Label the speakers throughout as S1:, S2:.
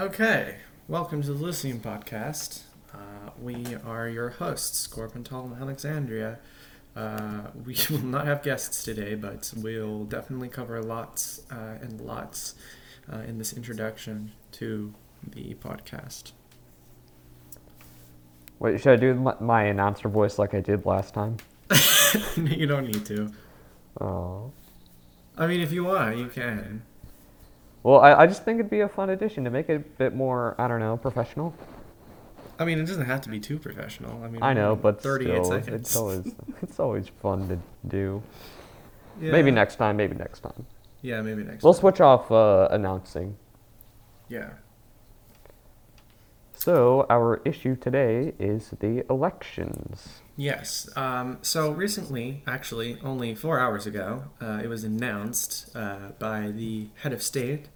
S1: Okay, welcome to the Lyceum Podcast. Uh, we are your hosts, Corpental and Alexandria. Uh, we will not have guests today, but we'll definitely cover lots uh, and lots uh, in this introduction to the podcast.
S2: Wait, should I do my, my announcer voice like I did last time?
S1: you don't need to.
S2: Oh.
S1: I mean, if you want, you can.
S2: Well, I, I just think it'd be a fun addition to make it a bit more, I don't know, professional.
S1: I mean, it doesn't have to be too professional. I mean,
S2: I know, but
S1: 38
S2: still,
S1: seconds.
S2: it's always it's always fun to do.
S1: Yeah.
S2: Maybe next time, maybe next time.
S1: Yeah, maybe next. Time.
S2: We'll
S1: time.
S2: switch off uh, announcing.
S1: Yeah.
S2: So, our issue today is the elections.
S1: Yes. Um, so recently, actually, only four hours ago, uh, it was announced uh, by the head of state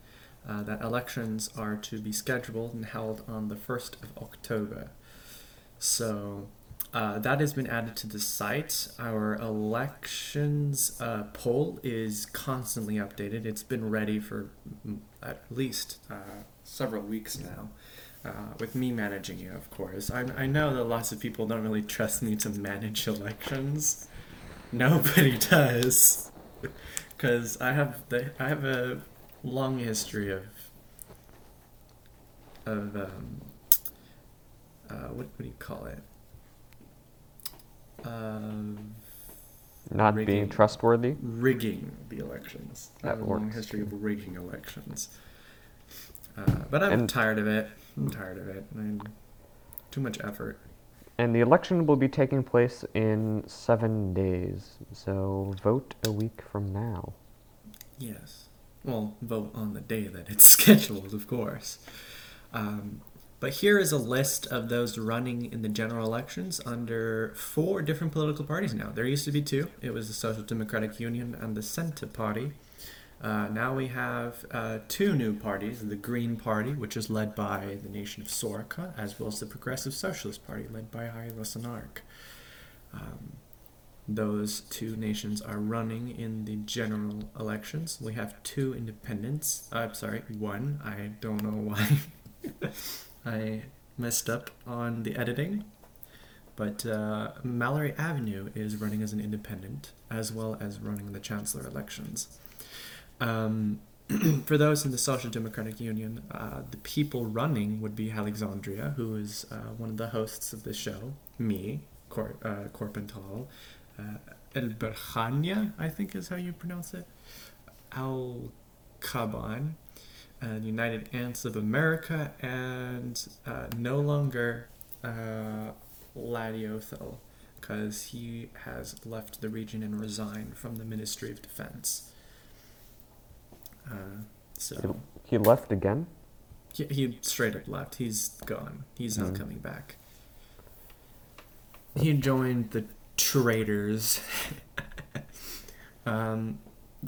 S1: uh, that elections are to be scheduled and held on the 1st of October. So uh, that has been added to the site. Our elections uh, poll is constantly updated. It's been ready for mm, at least uh, several weeks now. Uh, with me managing it, of course. I, I know that lots of people don't really trust me to manage elections. Nobody does, because I have the I have a long history of of um, uh, what what do you call it? Um,
S2: Not being trustworthy.
S1: rigging the elections. I have a long history of rigging elections. Uh, but I'm
S2: And-
S1: tired of it. I'm tired of it. I too much effort.
S2: And the election will be taking place in seven days. So, vote a week from now.
S1: Yes. Well, vote on the day that it's scheduled, of course. Um, but here is a list of those running in the general elections under four different political parties now. There used to be two. It was the Social Democratic Union and the Centre Party. Uh, now we have uh, two new parties the Green Party, which is led by the nation of Sorka, as well as the Progressive Socialist Party, led by Haile Sanark. Um, those two nations are running in the general elections. We have two independents. I'm sorry, one. I don't know why I messed up on the editing. But uh, Mallory Avenue is running as an independent, as well as running the chancellor elections. Um, for those in the Social Democratic Union, uh, the people running would be Alexandria, who is uh, one of the hosts of the show, me, Cor- uh, Corpental, uh, El I think is how you pronounce it, Al Kaban, uh, United Ants of America, and uh, no longer uh, Ladiothel, because he has left the region and resigned from the Ministry of Defense. Uh, so
S2: He left again?
S1: he, he straight up left. He's gone. He's not
S2: Mhm.
S1: coming back. He joined the traitors. um,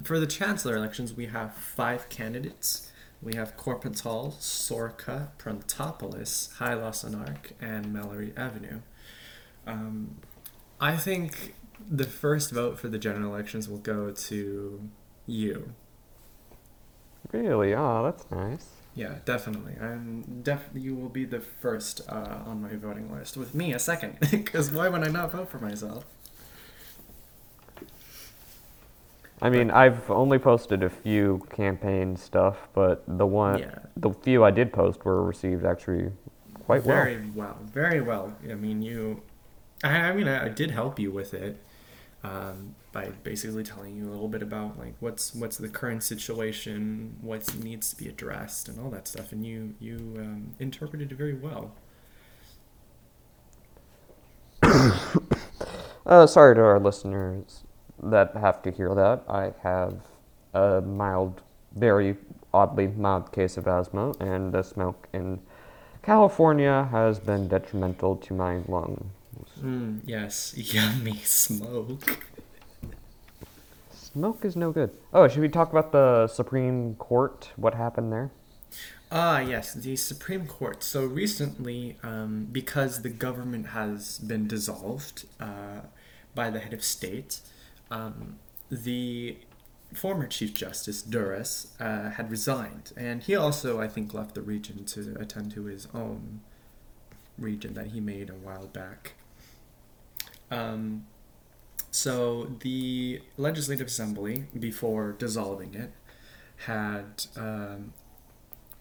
S1: for the chancellor elections, we have five candidates. We have Corpental, Sorka, Prontopolis, Hylosanark, and Mallory Avenue. Um, I think the first vote for the general elections will go to you.
S2: Really? Oh, that's nice.
S1: Yeah, definitely. I'm def. You will be the first uh, on my voting list. With me, a second. Because why would I not vote for myself?
S2: I mean, I've only posted a few campaign stuff, but the one,
S1: Yeah.
S2: the few I did post were received actually quite well.
S1: Very well. Very well. I mean, you. I, I mean, I, I did help you with it um, by basically telling you a little bit about like what's what's the current situation, what needs to be addressed, and all that stuff. And you you um, interpreted it very well.
S2: Uh, sorry to our listeners that have to hear that. I have a mild, very oddly mild case of asthma, and the smoke in California has been detrimental to my lungs.
S1: Mm, yes, yummy smoke.
S2: Smoke is no good. Oh, should we talk about the Supreme Court? What happened there?
S1: Ah, yes, the Supreme Court. So recently, um, because the government has been dissolved uh, by the head of state, um, the former Chief Justice Duras uh, had resigned, and he also, I think, left the region to attend to his own region that he made a while back. Um, so the Legislative Assembly, before dissolving it, had um,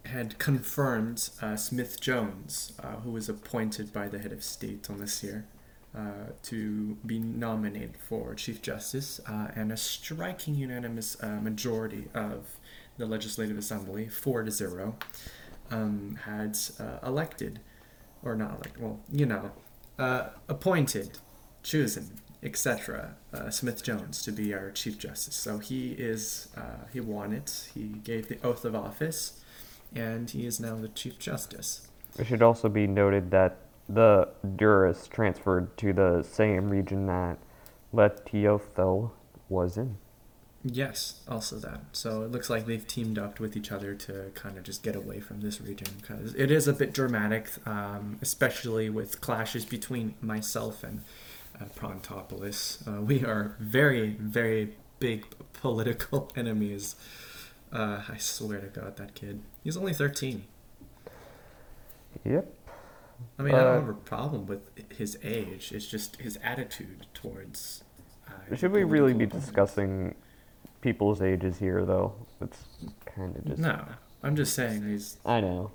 S1: had confirmed uh, Smith Jones, uh, who was appointed by the head of state on this year, uh, to be nominated for Chief Justice, uh, and a striking unanimous uh, majority of the Legislative Assembly, four to zero, um, had uh, elected, or not elected, well, you know, appointed, chosen etc. Uh, Smith Jones to be our Chief Justice. So he is uh, he won it. He gave the oath of office, and he is now the Chief Justice.
S2: It should also be noted that the Duras transferred to the same region that Letiotho was in.
S1: Yes, also that. So it looks like they've teamed up with each other to kind of just get away from this region because it is a bit dramatic, um, especially with clashes between myself and uh, Prontopolis. Uh, we are very, very big political enemies. Uh, I swear to God, that kid. He's only 13.
S2: Yep.
S1: I mean, I don't have a problem with his age. It's just his attitude towards.
S2: Uh, should we really be discussing people's ages here, though? It's kind of just.
S1: No, I'm just saying he's.
S2: I know.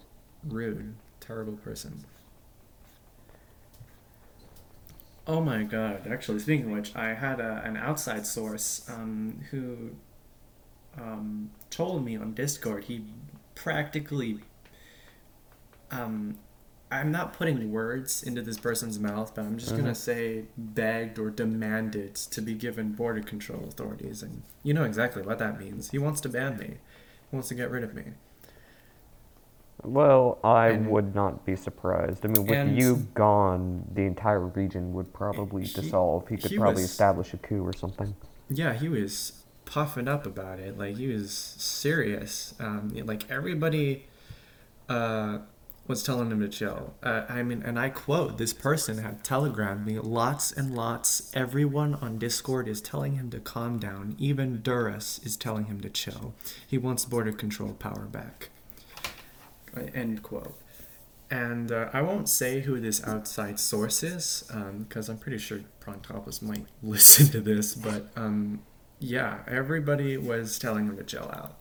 S1: Rude, terrible person. Oh my god! Actually, speaking of which, I had a, an outside source um, who um, told me on Discord he practically. Um, I'm not putting words into this person's mouth, but I'm just mm-hmm. gonna say begged or demanded to be given border control authorities, and you know exactly what that means. He wants to ban me. He wants to get rid of me.
S2: Well, I and, would not be surprised. I mean, with you gone, the entire region would probably he, dissolve. He could he probably was, establish a coup or something.
S1: Yeah, he was puffing up about it. Like he was serious. Um, like everybody uh, was telling him to chill. Uh, I mean, and I quote: "This person had telegrammed me lots and lots. Everyone on Discord is telling him to calm down. Even Duras is telling him to chill. He wants border control power back." End quote. And uh, I won't say who this outside source is, because um, I'm pretty sure Prontopoulos might listen to this, but um, yeah, everybody was telling him to chill out.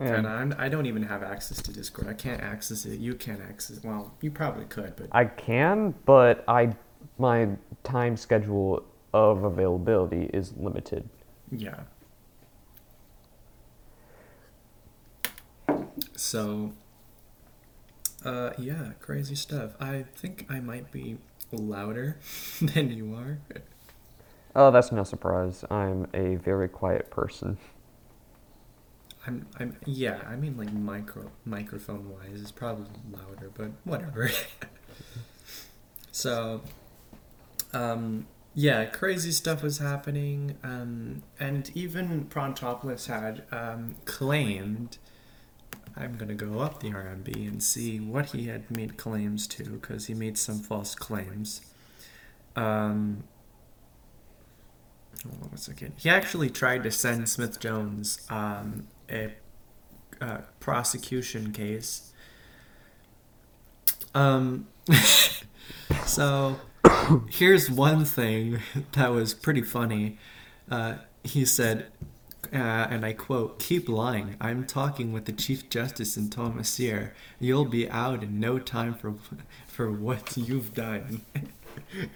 S1: Yeah. And I'm, I don't even have access to Discord. I can't access it. You can't access. Well, you probably could, but
S2: I can, but I my time schedule of availability is limited.
S1: Yeah. So, uh, yeah, crazy stuff. I think I might be louder than you are.
S2: Oh, that's no surprise. I'm a very quiet person.
S1: I'm, I'm, yeah. I mean, like micro microphone wise, it's probably louder, but whatever. so, um, yeah, crazy stuff was happening, um, and even Prontopoulos had um, claimed I'm going to go up the RMB and see what he had made claims to because he made some false claims. Um, hold on. He actually tried to send Smith Jones um, a, a, prosecution case. Um, so here's one thing that was pretty funny. Uh, he said, uh, and I quote, keep lying. I'm talking with the Chief Justice in Thomasir. You'll be out in no time for, for what you've done.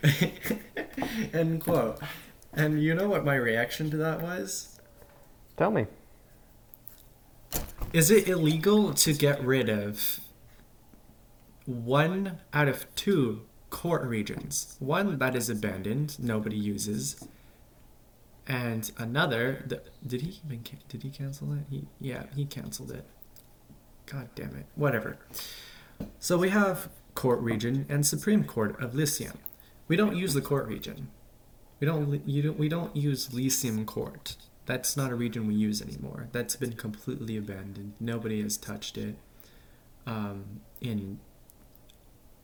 S1: End quote. And you know what my reaction to that was?
S2: Tell me.
S1: Is it illegal to get rid of one out of two court regions? One that is abandoned, nobody uses, and another the, did he even did he cancel it? He, yeah he canceled it. God damn it. Whatever. So we have court region and supreme court of lyceum. We don't use the court region. We don't you don't we don't use lyceum court. That's not a region we use anymore. That's been completely abandoned. Nobody has touched it um, in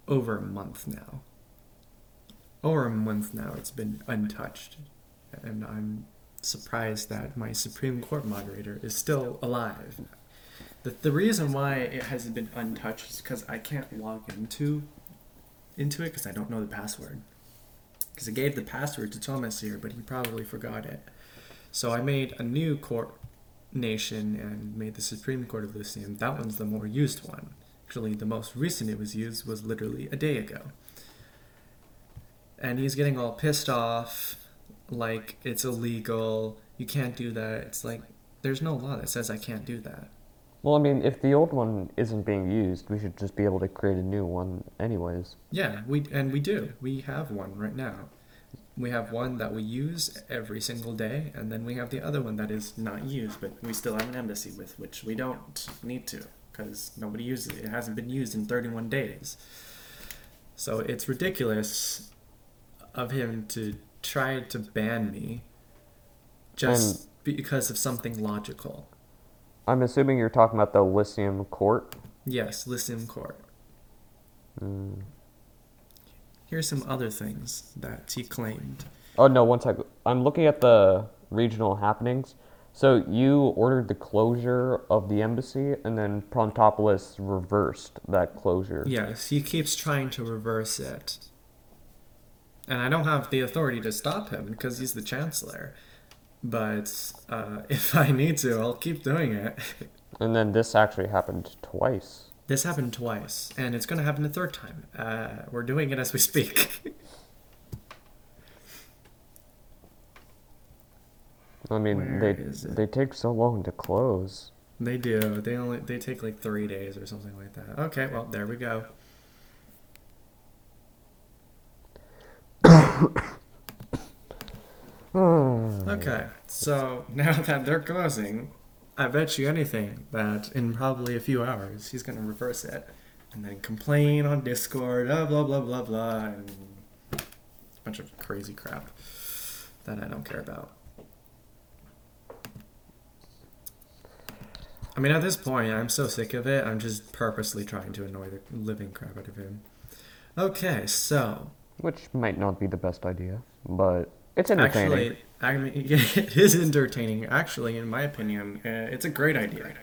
S1: over a month now. Over a month now it's been untouched and I'm surprised that my Supreme Court moderator is still alive. The, the reason why it hasn't been untouched is because I can't log into into it because I don't know the password. Because I gave the password to Thomas here, but he probably forgot it. So I made a new court nation and made the Supreme Court of Lyceum. That one's the more used one. Actually, the most recent it was used was literally a day ago. And he's getting all pissed off, like it's illegal. You can't do that. It's like there's no law that says I can't do that.
S2: Well, I mean, if the old one isn't being used, we should just be able to create a new one, anyways.
S1: Yeah, we and we do. We have one right now. We have one that we use every single day, and then we have the other one that is not used, but we still have an embassy with, which we don't need to because nobody uses it. It hasn't been used in 31 days. So it's ridiculous of him to try to ban me just because of something logical.
S2: I'm assuming you're talking about the Lyceum Court.
S1: Yes, Lyceum Court.
S2: Mm.
S1: Here's some other things that he claimed.
S2: Oh no, one sec. I'm looking at the regional happenings. So you ordered the closure of the embassy, and then Prontopoulos reversed that closure.
S1: Yes, he keeps trying to reverse it. And I don't have the authority to stop him because he's the chancellor. But uh, if I need to, I'll keep doing it.
S2: And then this actually happened twice.
S1: This happened twice, and it's going to happen a third time. Uh, we're doing it as we speak.
S2: I mean,
S1: Where
S2: they they take so long to close.
S1: they do. They only they take like three days or something like that. Okay, well there we go. Okay, so now that they're closing, I bet you anything that in probably a few hours he's gonna reverse it and then complain on Discord, oh, blah blah blah blah, and a bunch of crazy crap that I don't care about. I mean, at this point, I'm so sick of it. I'm just purposely trying to annoy the living crap out of him. Okay, so
S2: Which might not be the best idea, but it's entertaining.
S1: Actually, I mean, it is entertaining. Actually, in my opinion, uh, it's a great idea.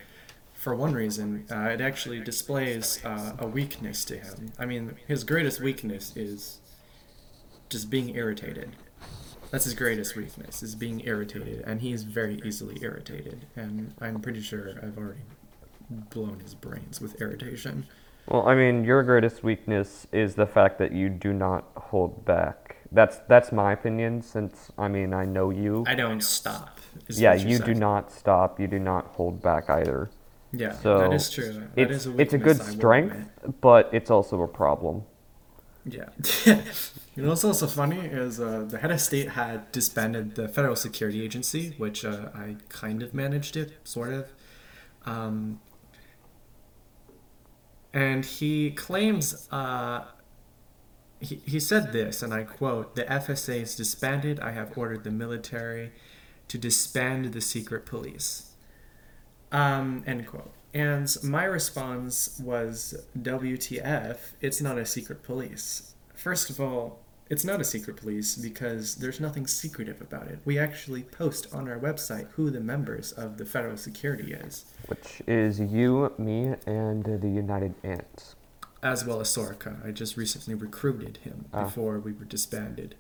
S1: For one reason, uh, it actually displays uh, a weakness to him. I mean, his greatest weakness is just being irritated. That's his greatest weakness, is being irritated, and he is very easily irritated. And I'm pretty sure I've already blown his brains with irritation.
S2: Well, I mean, your greatest weakness is the fact that you do not hold back. That's that's my opinion. Since I mean, I know you.
S1: I don't stop.
S2: yeah, you do not stop. You do not hold back either.
S1: Yeah,
S2: So,
S1: that is true. That
S2: It's
S1: is a
S2: it's a good strength, but it's also a problem.
S1: Yeah. you know what's also funny is uh, the head of state had disbanded the Federal Security Agency, which uh, I kind of managed it, sort of. Um, and he claims, uh, he, he said this, and I quote The FSA is disbanded. I have ordered the military to disband the secret police. Um, end quote. And my response was, WTF, it's not a secret police. First of all, it's not a secret police because there's nothing secretive about it. We actually post on our website who the members of the federal security is,
S2: Which is you, me, and the United Ants.
S1: as well as Sorka. I just recently recruited him
S2: Ah.
S1: before we were disbanded.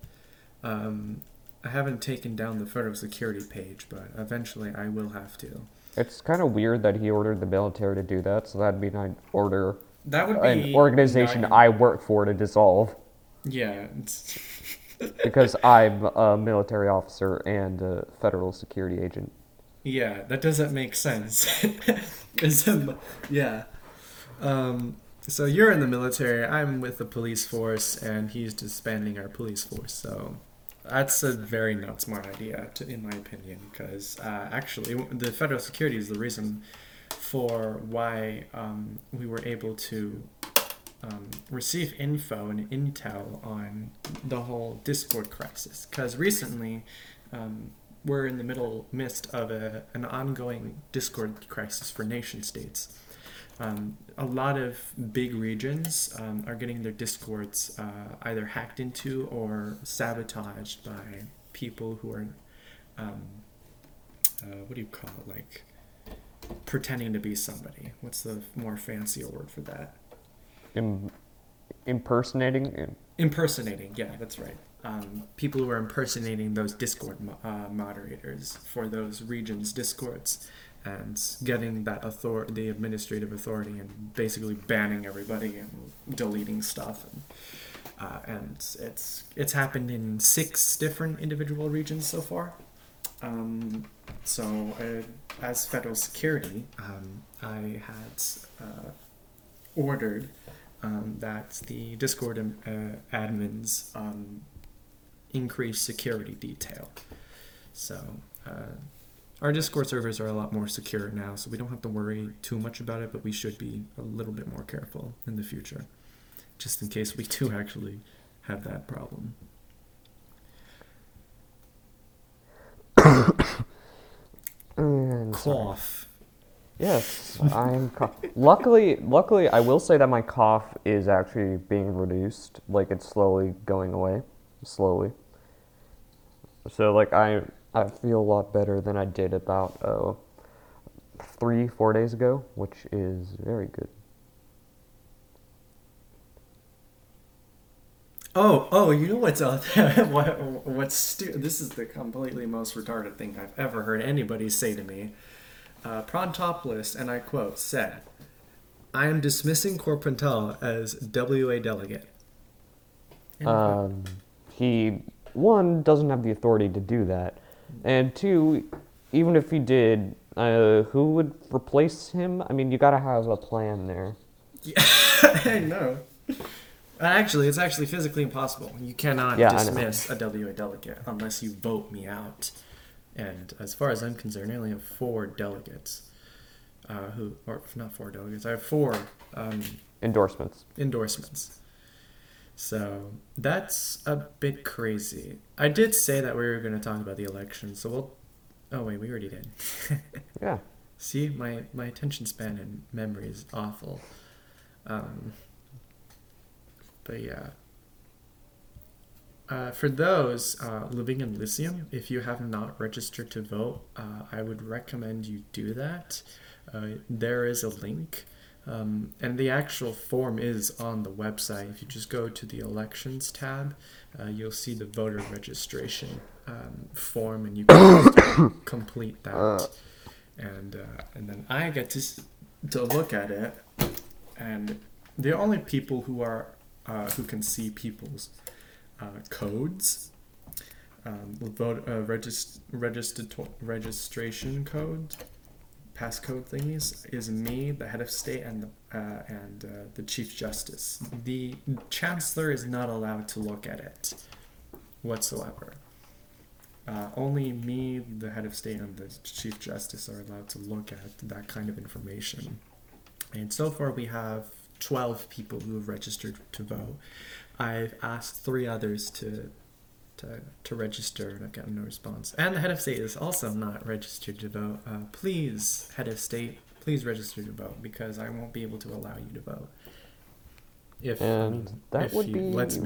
S1: Um, I haven't taken down the federal security page, but eventually I will have to.
S2: It's kind of weird that he ordered the military to do that. So that'd mean I'd order
S1: That would be
S2: an organization
S1: not-
S2: I work for to dissolve
S1: Yeah, it's,
S2: because I'm a military officer and a federal security agent.
S1: Yeah, that doesn't make sense. 'Cause, um, yeah. Um, so you're in the military, I'm with the police force, and he's disbanding our police force. So that's a very not smart idea, to, in my opinion, because uh, actually, the federal security is the reason for why um, we were able to um, receive info and intel on the whole Discord crisis. Because recently, um, we're in the middle midst of a, an ongoing Discord crisis for nation states. Um, a lot of big regions um, are getting their discords uh, either hacked into or sabotaged by people who are um, uh, what do you call it? Like pretending to be somebody. What's the more fancier word for that?
S2: Im- impersonating.
S1: Impersonating. Yeah, that's right. Um, people who are impersonating those Discord mo- uh, moderators for those regions' discords and getting that author- the administrative authority and basically banning everybody and deleting stuff and uh, and it's it's happened in six different individual regions so far. Um, so uh, as federal security, um, I had uh, ordered um, that the Discord um, uh, admins um, increase security detail. So uh, our Discord servers are a lot more secure now, so we don't have to worry too much about it, but we should be a little bit more careful in the future, just in case we do actually have that problem.
S2: Sorry.
S1: Cough.
S2: Yes, I'm. Co- luckily, luckily, I will say that my cough is actually being reduced. Like it's slowly going away, slowly. So like I, I feel a lot better than I did about uh, three, four days ago, which is very good.
S1: Oh, oh, you know what's out what, what's stu- This is the completely most retarded thing I've ever heard anybody say to me. Uh, Prontopoulos, and I quote, said, I am dismissing Corpental as WA delegate.
S2: Um, he one doesn't have the authority to do that, and two, even if he did, uh, who would replace him? I mean, you gotta have a plan there.
S1: Yeah, I know. Actually, it's actually physically impossible. You cannot
S2: Yeah,
S1: dismiss a WA delegate unless you vote me out. And as far as I'm concerned, I only have four delegates. Uh, who, or not four delegates, I have four um,
S2: Endorsements.
S1: endorsements. So that's a bit crazy. I did say that we were going to talk about the election, so we'll. Oh wait, we already did.
S2: Yeah.
S1: See, my my attention span and memory is awful. Um, but yeah. Uh, for those uh, living in Lyceum, if you have not registered to vote, uh, I would recommend you do that. Uh, there is a link, um, and the actual form is on the website. If you just go to the elections tab, uh, you'll see the voter registration um, form, and you can complete that
S2: Uh.
S1: and uh, and then I get to to look at it, and the only people who are uh, who can see people's uh, codes, um, vote uh, regist- registration code, passcode thingies is me, the head of state, and the uh, and uh, the chief justice. The chancellor is not allowed to look at it whatsoever. Uh, only me, the head of state, and the chief justice are allowed to look at that kind of information. And so far, we have 12 people who have registered to vote. I've asked three others to to, to register, and I've gotten no response. And the head of state is also not registered to vote. Uh, please, head of state, please register to vote because I won't be able to allow you to vote. If
S2: And that
S1: if
S2: would be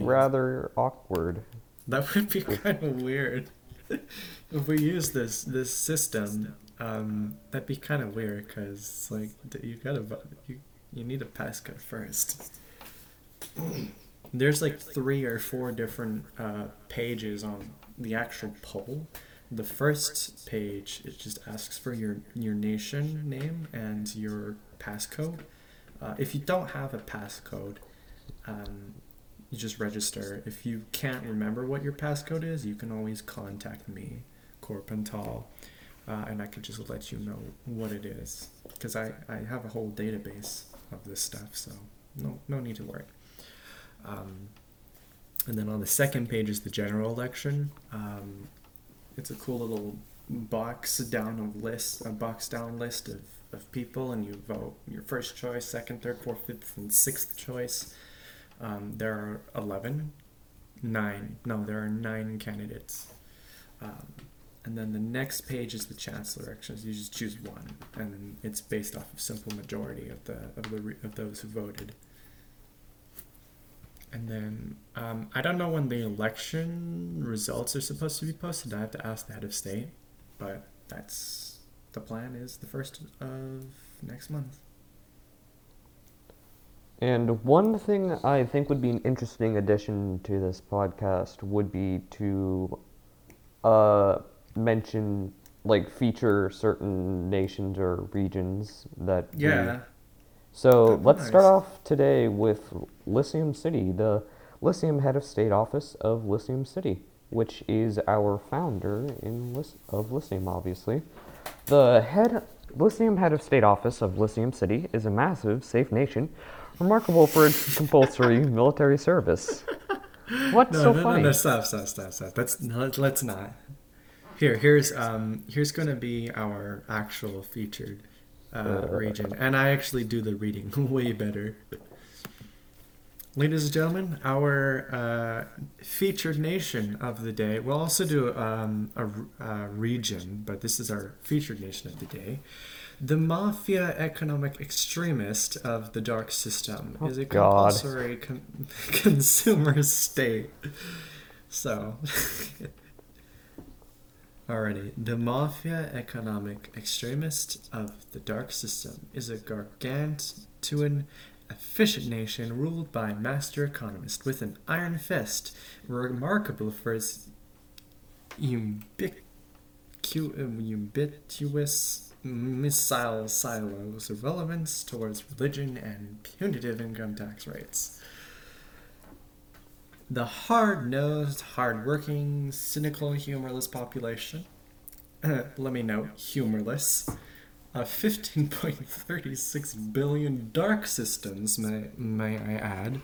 S2: rather awkward.
S1: That would be kind of weird. if we use this this system, um, that'd be kind of weird because like you gotta you you need a passcode first. There's like three or four different uh, pages on the actual poll. The first page it just asks for your your nation name and your passcode. Uh, if you don't have a passcode, um, you just register. If you can't remember what your passcode is, you can always contact me, Corpental, uh, and I could just let you know what it is. Because I, I have a whole database of this stuff, so no, no need to worry. Um, and then on the second page is the general election. Um, it's a cool little box down of list, a box down list of, of people, and you vote your first choice, second, third, fourth, fifth, and sixth choice. Um, there are 11, nine, no, there are nine candidates. Um, and then the next page is the chancellor elections. You just choose one, and it's based off of simple majority of the of the of those who voted. And then um, I don't know when the election results are supposed to be posted. I have to ask the head of state, but that's the plan is the first of next month.
S2: And one thing I think would be an interesting addition to this podcast would be to uh, mention, like, feature certain nations or regions that.
S1: Yeah.
S2: So
S1: That'd
S2: let's start off today with Lyceum City, the Lyceum head of state office of Lyceum City, which is our founder in Lys- of Lyceum, obviously. The head Lyceum head of state office of Lyceum City is a massive, safe nation, remarkable for its compulsory military service. What's
S1: No,
S2: so
S1: no,
S2: funny?
S1: no, no, stop, stop, stop, stop. Let's no, let's not. Here, here's um, here's gonna be our actual featured uh,
S2: Uh.
S1: region, and I actually do the reading way better. Ladies and gentlemen, our uh, featured nation of the day. We'll also do um, a r- uh, region, but this is our featured nation of the day. The mafia economic extremist of the dark system
S2: Oh,
S1: is a compulsory con- consumer state. So, alrighty, the mafia economic extremist of the dark system is a gargantuan, efficient nation ruled by a master economist with an iron fist, remarkable for its ubiqu- ubiquitous missile silos of relevance towards religion and punitive income tax rates. The hard nosed, hard working, cynical, humorless population, let me note, humorless, of 15.36 billion dark systems, may, may I add,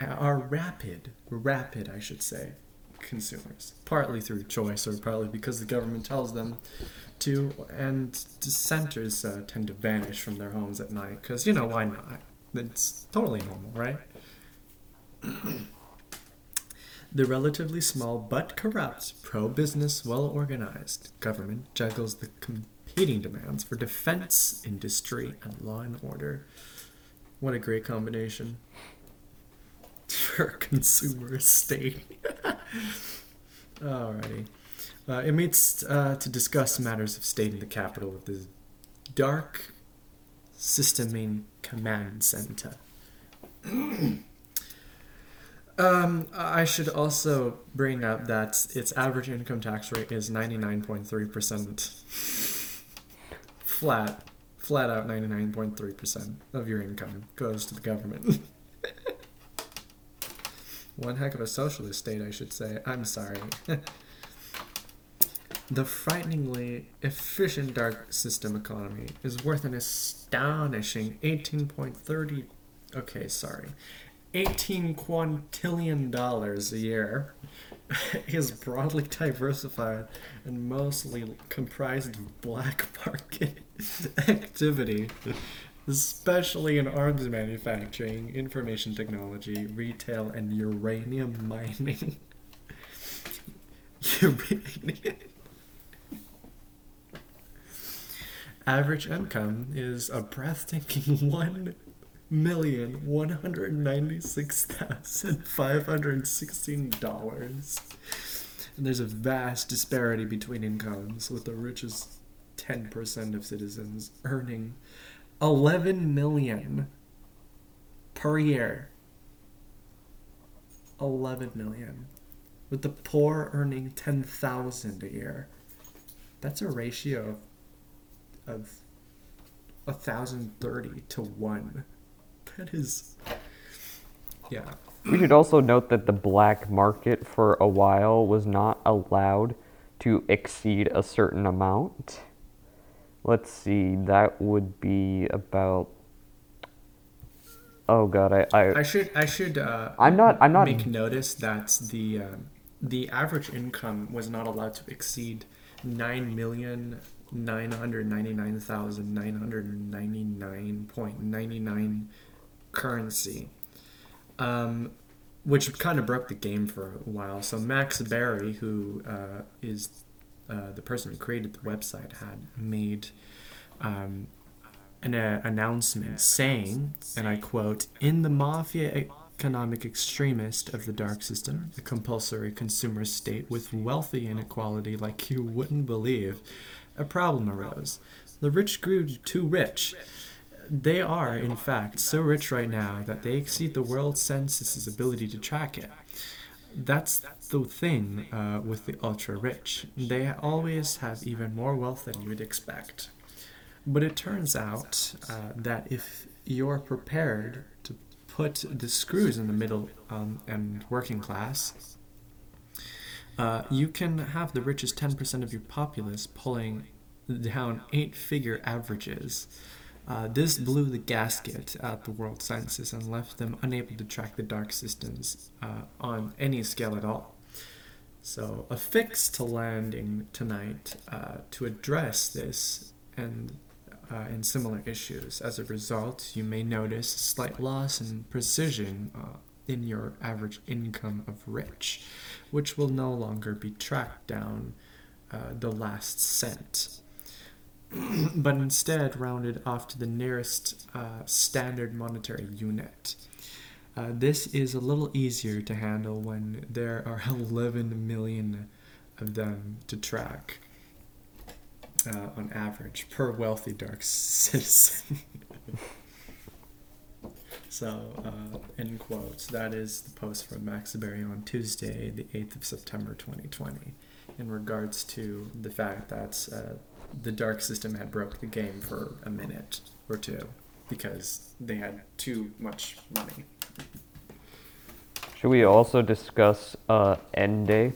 S1: are rapid, rapid, I should say, consumers. Partly through choice or partly because the government tells them to, and dissenters uh, tend to vanish from their homes at night, because, you know, why not? It's totally normal, right? The relatively small but corrupt, pro business, well organized government juggles the competing demands for defense, industry, and law and order. What a great combination for a consumer state. Alrighty. Uh, it meets uh, to discuss matters of state in the capital of the Dark Systeming Command Center. Um, I should also bring up that its average income tax rate is 99.3%. Flat. Flat out 99.3% of your income goes to the government. One heck of a socialist state, I should say. I'm sorry. the frighteningly efficient dark system economy is worth an astonishing 18.30. Okay, sorry. 18 quintillion dollars a year is broadly diversified and mostly comprised of black market activity, especially in arms manufacturing, information technology, retail, and uranium mining. Average income is a breathtaking one million one hundred ninety six thousand five hundred sixteen dollars. And there's a vast disparity between incomes, with the richest ten percent of citizens earning eleven million per year. Eleven million. With the poor earning ten thousand a year. That's a ratio of of a thousand thirty to one. That is, yeah.
S2: We should also note that the black market for a while was not allowed to exceed a certain amount. Let's see, that would be about. Oh god, I, I,
S1: I should I should uh,
S2: I'm not I'm not
S1: make notice that the um, the average income was not allowed to exceed nine million nine hundred ninety nine thousand nine hundred ninety nine point ninety nine currency, um, which kind of broke the game for a while. So Max Barry, who uh, is uh, the person who created the website, had made um, an uh, announcement saying, and I quote, "In the mafia economic extremist of the dark system, a compulsory consumer state with wealthy inequality like you wouldn't believe." a problem arose. The rich grew too rich. They are, in fact, so rich right now that they exceed the world census's ability to track it. That's the thing uh, with the ultra rich. They always have even more wealth than you would expect. But it turns out uh, that if you're prepared to put the screws in the middle um, and working class, uh, you can have the richest 10% of your populace pulling down eight figure averages. Uh, this blew the gasket at the world census and left them unable to track the dark systems uh, on any scale at all. So, a fix to landing tonight uh, to address this and uh, and similar issues. As a result, you may notice a slight loss in precision uh, in your average income of rich, which will no longer be tracked down uh, the last cent. but instead rounded off to the nearest uh, standard monetary unit. Uh, this is a little easier to handle when there are 11 million of them to track uh, on average per wealthy dark citizen. so, uh, in quotes, that is the post from Max Barry on Tuesday, the 8th of September 2020, in regards to the fact that uh, the dark system had broke the game for a minute or two because they had too much money.
S2: Should we also discuss uh, N-Day?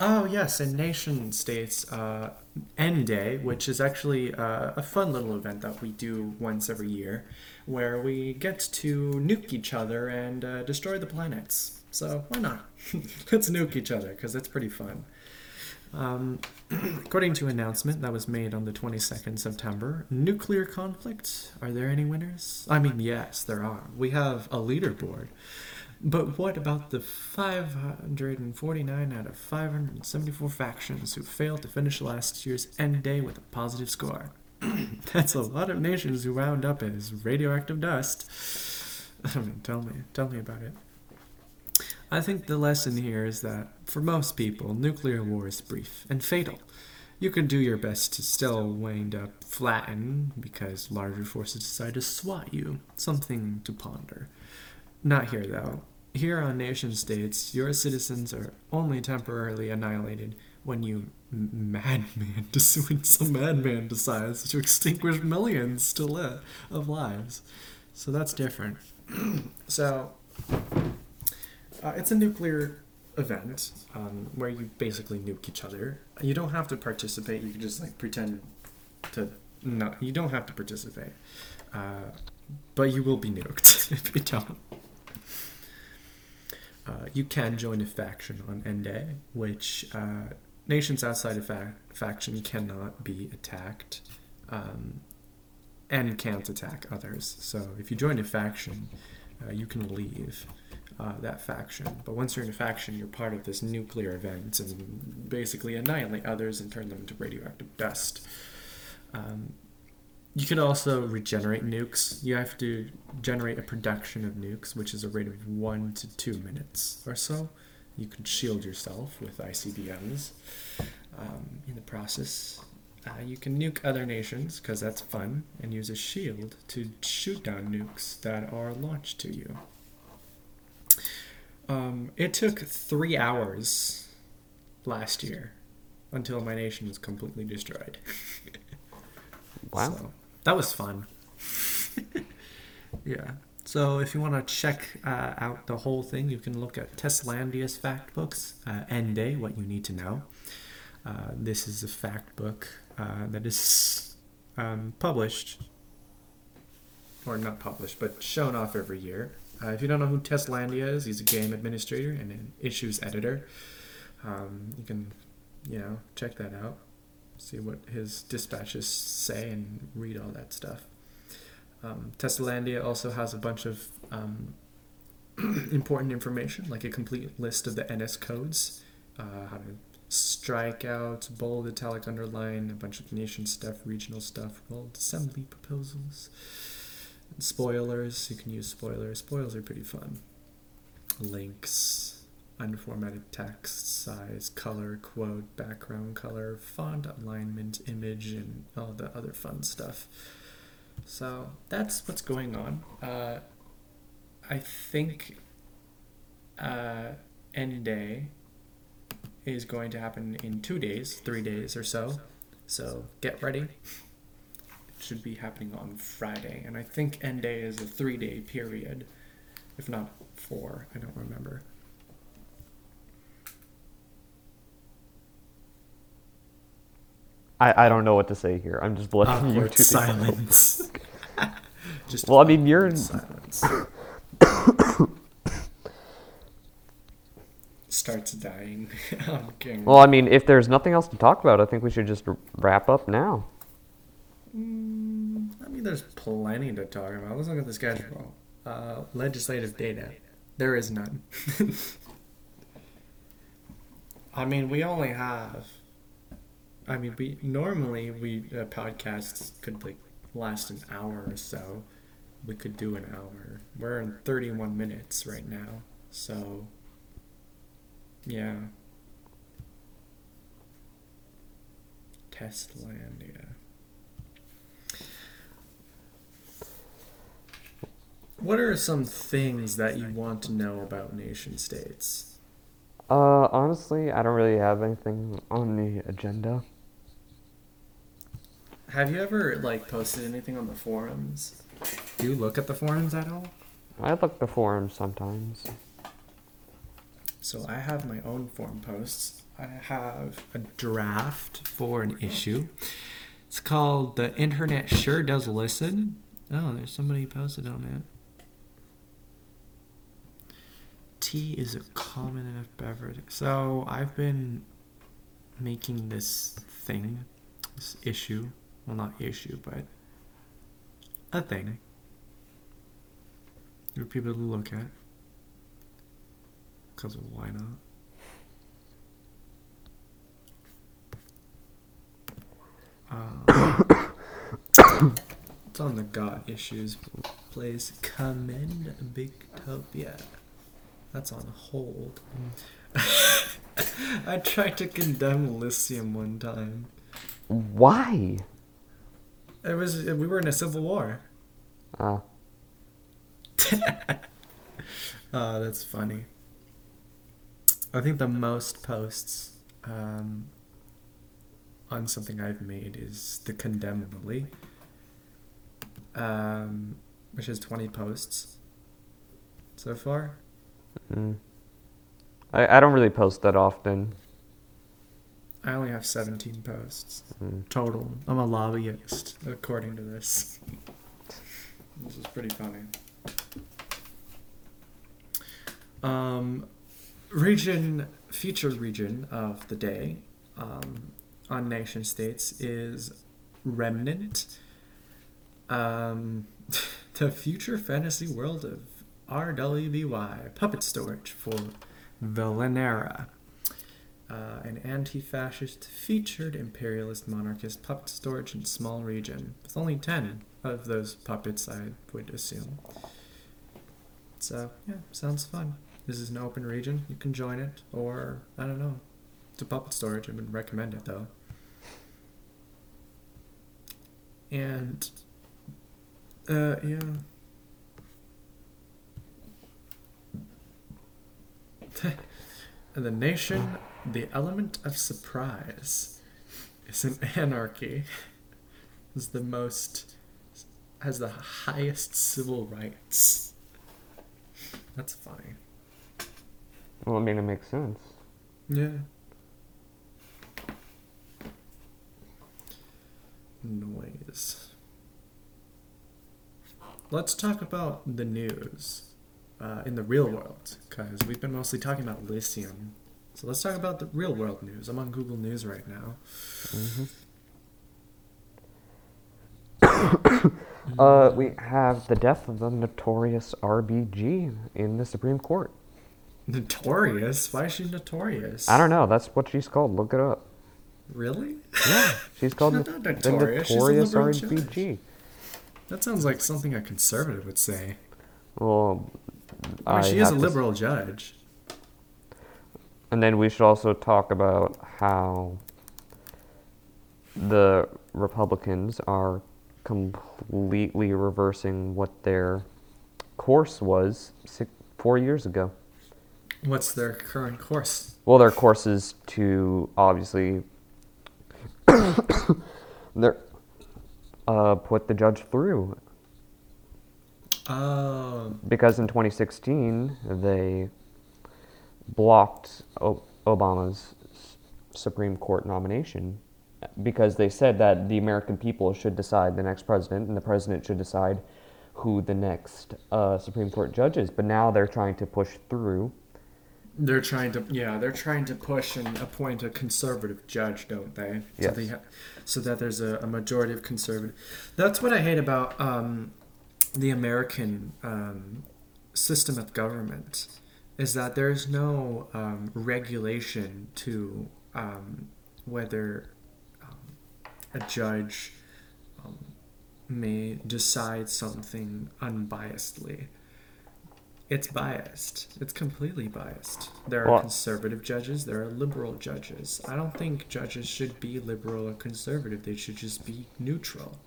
S1: Oh yes, and nation states uh, N-Day, which is actually uh, a fun little event that we do once every year, where we get to nuke each other and uh, destroy the planets. So why not? Let's nuke each other because it's pretty fun. Um, according to announcement that was made on the 22nd September, nuclear conflict. Are there any winners? I mean, yes, there are. We have a leaderboard. But what about the 549 out of 574 factions who failed to finish last year's N-Day with a positive score? That's a lot of nations who wound up as radioactive dust. I mean, tell me, tell me about it. I think the lesson here is that, for most people, nuclear war is brief and fatal. You can do your best to still wind up flattened because larger forces decide to swat you. Something to ponder. Not here, though. Here on nation states, your citizens are only temporarily annihilated when you madman, when some madman decides to extinguish millions to live of lives. So that's different. so uh, it's a nuclear event um, where you basically nuke each other. You don't have to participate. You can just like pretend to no. You don't have to participate, uh, but you will be nuked if you don't. Uh, you can join a faction on N-Day, which uh, nations outside of fa- faction cannot be attacked um, and can't attack others. So if you join a faction, uh, you can leave uh, that faction. But once you're in a faction, you're part of this nuclear event and basically annihilate others and turn them into radioactive dust. Um, you can also regenerate nukes. You have to generate a production of nukes, which is a rate of one to two minutes or so. You can shield yourself with ICBMs um, in the process. Uh, you can nuke other nations because that's fun, and use a shield to shoot down nukes that are launched to you. Um, it took three hours last year until my nation was completely destroyed.
S2: wow.
S1: So, that was fun. yeah. So if you want to check uh, out the whole thing, you can look at Testlandia's fact books, uh, N-Day, What You Need to Know. Uh, this is a fact book uh, that is um, published, or not published, but shown off every year. Uh, if you don't know who Testlandia is, he's a game administrator and an issues editor. Um, you can, you know, check that out see what his dispatches say and read all that stuff. Um, Teslalandia also has a bunch of um, important information, like a complete list of the NS codes, uh, how to strike out, bold, italic, underline, a bunch of nation stuff, regional stuff, world assembly proposals, spoilers. You can use spoilers. Spoilers are pretty fun. Links, unformatted text, size, color, quote, background color, font alignment, image, and all the other fun stuff. So that's what's going on. Uh, I think uh, N-Day is going to happen in two days, three days or so. So get ready. It should be happening on Friday, and I think N-Day is a three day period, if not four. I don't remember.
S2: I, I don't know what to say here. I'm just letting you
S1: Awkward
S2: two
S1: silence. Just
S2: Well, I mean, you're
S1: silence. Starts dying on camera.
S2: well. I mean, if there's nothing else to talk about, I think we should just r- wrap up now.
S1: Mm, I mean, there's plenty to talk about. Let's look at the schedule. Uh, legislative data. There is none. I mean, we only have. I mean, we normally we uh, podcasts could like last an hour or so. We could do an hour. We're in 31 minutes right now, so yeah. Testland, What are some things that you want to know about NationStates?
S2: Uh, honestly, I don't really have anything on the agenda.
S1: Have you ever like posted anything on the forums? Do you look at the forums at all?
S2: I look at the forums sometimes.
S1: So I have my own forum posts. I have a draft for an issue. It's called "The Internet Sure Does Listen." Oh, there's somebody posted on it. Tea is a common enough beverage. So I've been making this thing, this issue. Well, not issue, but a thing for people to look at. Because why not? Um, it's on the Got Issues plays Commend Bigtopia. That's on hold. I tried to condemn Lisseum one time.
S2: Why?
S1: It was we were in a civil war.
S2: Uh,
S1: Oh, that's funny. I think the most posts um, on something I've made is the Condemnably, um, which is 20 posts so far.
S2: Mm. I, I don't really post that often.
S1: I only have 17 posts
S2: Mm.
S1: total. I'm a lobbyist, according to this. This is pretty funny. Um, region, featured region of the day um, on NationStates is Remnant. Um, the future fantasy world of RWBY, puppet storage for Villanera. Uh, an anti fascist, featured imperialist monarchist puppet storage in small region, with only 10 of those puppets, I would assume. So, yeah, sounds fun. This is an open region. You can join it, or, I don't know. It's a puppet storage. I would recommend it, though. And, uh, yeah. The nation, the element of surprise, is an anarchy. Is the most, has the highest civil rights. That's funny.
S2: Well, I mean, it makes sense.
S1: Yeah. Noise. Let's talk about the news uh, in the real world, because we've been mostly talking about Lisseum. So let's talk about the real world news. I'm on Google News right now.
S2: hmm Uh, we have the death of the notorious RBG in the Supreme Court.
S1: Notorious? Why is she notorious?
S2: I don't know. That's what she's called. Look it up.
S1: Really?
S2: Yeah, she's called
S1: She's
S2: the,
S1: not
S2: the
S1: notorious. A
S2: notorious RBG.
S1: That sounds like something a conservative would say.
S2: Well,
S1: I mean, she is a
S2: to s-
S1: liberal judge.
S2: And then we should also talk about how the Republicans are completely reversing what their course was six, four years ago.
S1: What's their current course?
S2: Well, their course is to obviously their, uh, put the judge through
S1: Oh,
S2: because in 2016 they blocked o- Obama's Supreme Court nomination because they said that the American people should decide the next president and the president should decide who the next uh, Supreme Court judge is. But now they're trying to push through.
S1: they're trying to yeah, they're trying to push and appoint a conservative judge, don't they? So they ha- so that there's a, a majority of conservative. That's what I hate about um, the American um, system of government is that there's no um, regulation to um, whether um, a judge um, may decide something unbiasedly. It's biased. It's completely biased. There are
S2: Well-
S1: conservative judges, there are liberal judges. I don't think judges should be liberal or conservative. They should just be neutral.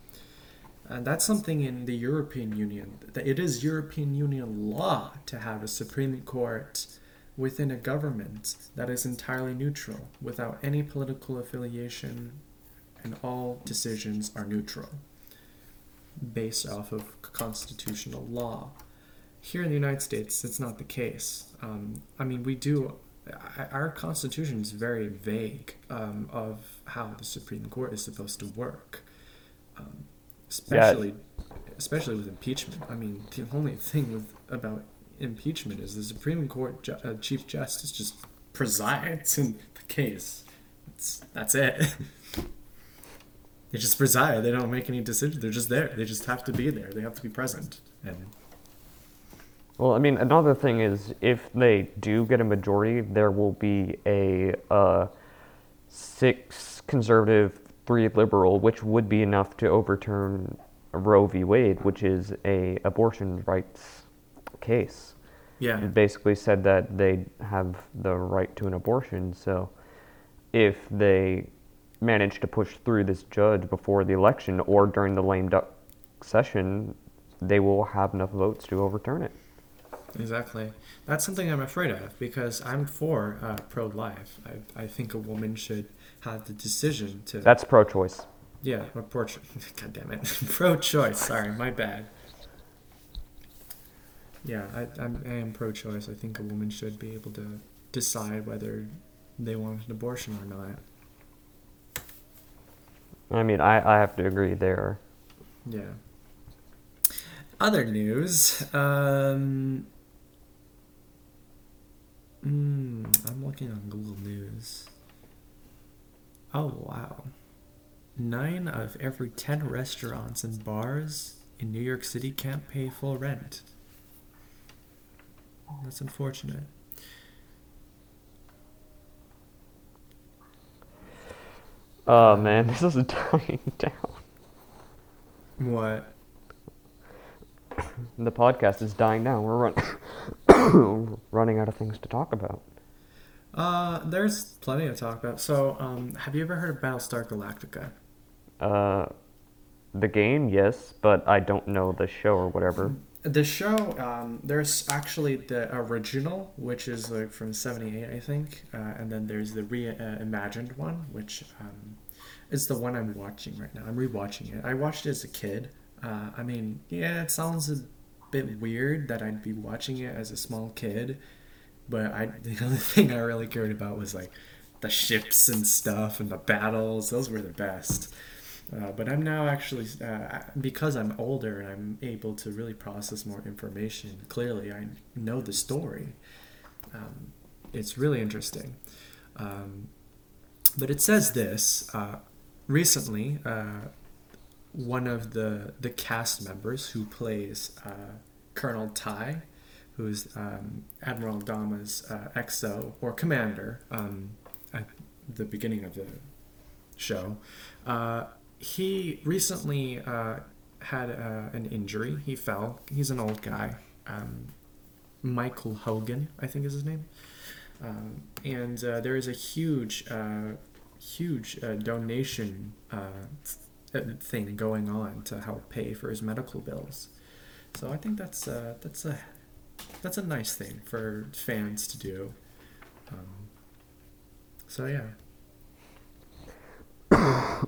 S1: And that's something in the European Union. It is European Union law to have a Supreme Court within a government that is entirely neutral, without any political affiliation, and all decisions are neutral, based off of constitutional law. Here in the United States, it's not the case. Um, I mean, we do. Our Constitution is very vague um, of how the Supreme Court is supposed to work, um, especially, especially with impeachment. I mean, the only thing with about impeachment is the Supreme Court ju- uh, Chief Justice just presides in the case. That's that's it. they just preside. They don't make any decisions. They're just there. They just have to be there. They have to be present. And
S2: Well, I mean, another thing is if they do get a majority, there will be a uh, six conservative, three liberal, which would be enough to overturn Roe v. Wade, which is a abortion rights case.
S1: yeah,
S2: It basically said that they have the right to an abortion. So if they manage to push through this judge before the election or during the lame duck session, they will have enough votes to overturn it.
S1: Exactly. That's something I'm afraid of because I'm for uh, pro-life. I, I think a woman should have the decision to.
S2: That's pro-choice.
S1: yeah, or pro. Choice. God damn it, pro-choice. Sorry, my bad. Yeah, I, I'm, I am pro-choice. I think a woman should be able to decide whether they want an abortion or not.
S2: I mean, I, I have to agree there.
S1: Yeah. Other news. Um, mm, I'm looking on Google News. Oh, wow. Nine of every ten restaurants and bars in New York City can't pay full rent. That's unfortunate.
S2: Oh man, this is dying down.
S1: What?
S2: The podcast is dying down. We're run- running out of things to talk about.
S1: Uh, there's plenty to talk about. So, um, have you ever heard of Battlestar Galactica?
S2: Uh, the game, yes, but I don't know the show or whatever.
S1: The show, um, there's actually the original, which is like from '78, I think, uh, and then there's the reimagined one, which um, is the one I'm watching right now. I'm rewatching it. I watched it as a kid. Uh, I mean, yeah, it sounds a bit weird that I'd be watching it as a small kid, but I the only thing I really cared about was like the ships and stuff and the battles. Those were the best. Uh, but I'm now actually uh, because I'm older and I'm able to really process more information. Clearly, I know the story. Um, it's really interesting. Um, but it says this uh, recently. Uh, one of the the cast members who plays uh, Colonel Tigh, who's um, Admiral Adama's uh, XO or commander um, at the beginning of the show. Uh, he recently uh, had uh, an injury. He fell. He's an old guy. Um, Michael Hogan, I think is his name. Um, and uh, there is a huge, uh, huge donation thing going on to help pay for his medical bills. So I think that's that's a that's a nice thing for fans to do. Um, so yeah.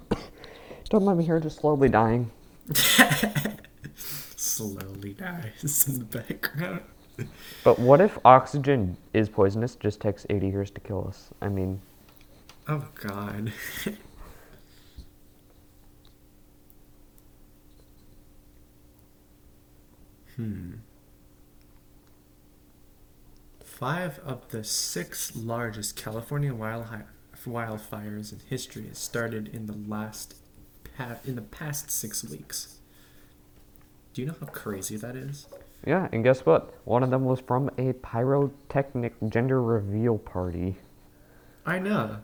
S2: Don't let me hear just slowly dying.
S1: Slowly dies in the background.
S2: But what if oxygen is poisonous? Just takes 80 years to kill us. I mean,
S1: Oh God. hmm. Five of the six largest California wildfires in history has started in the last in the past six weeks. Do you know how crazy that is?
S2: yeah, and guess what? One of them was from a pyrotechnic gender reveal party.
S1: I know.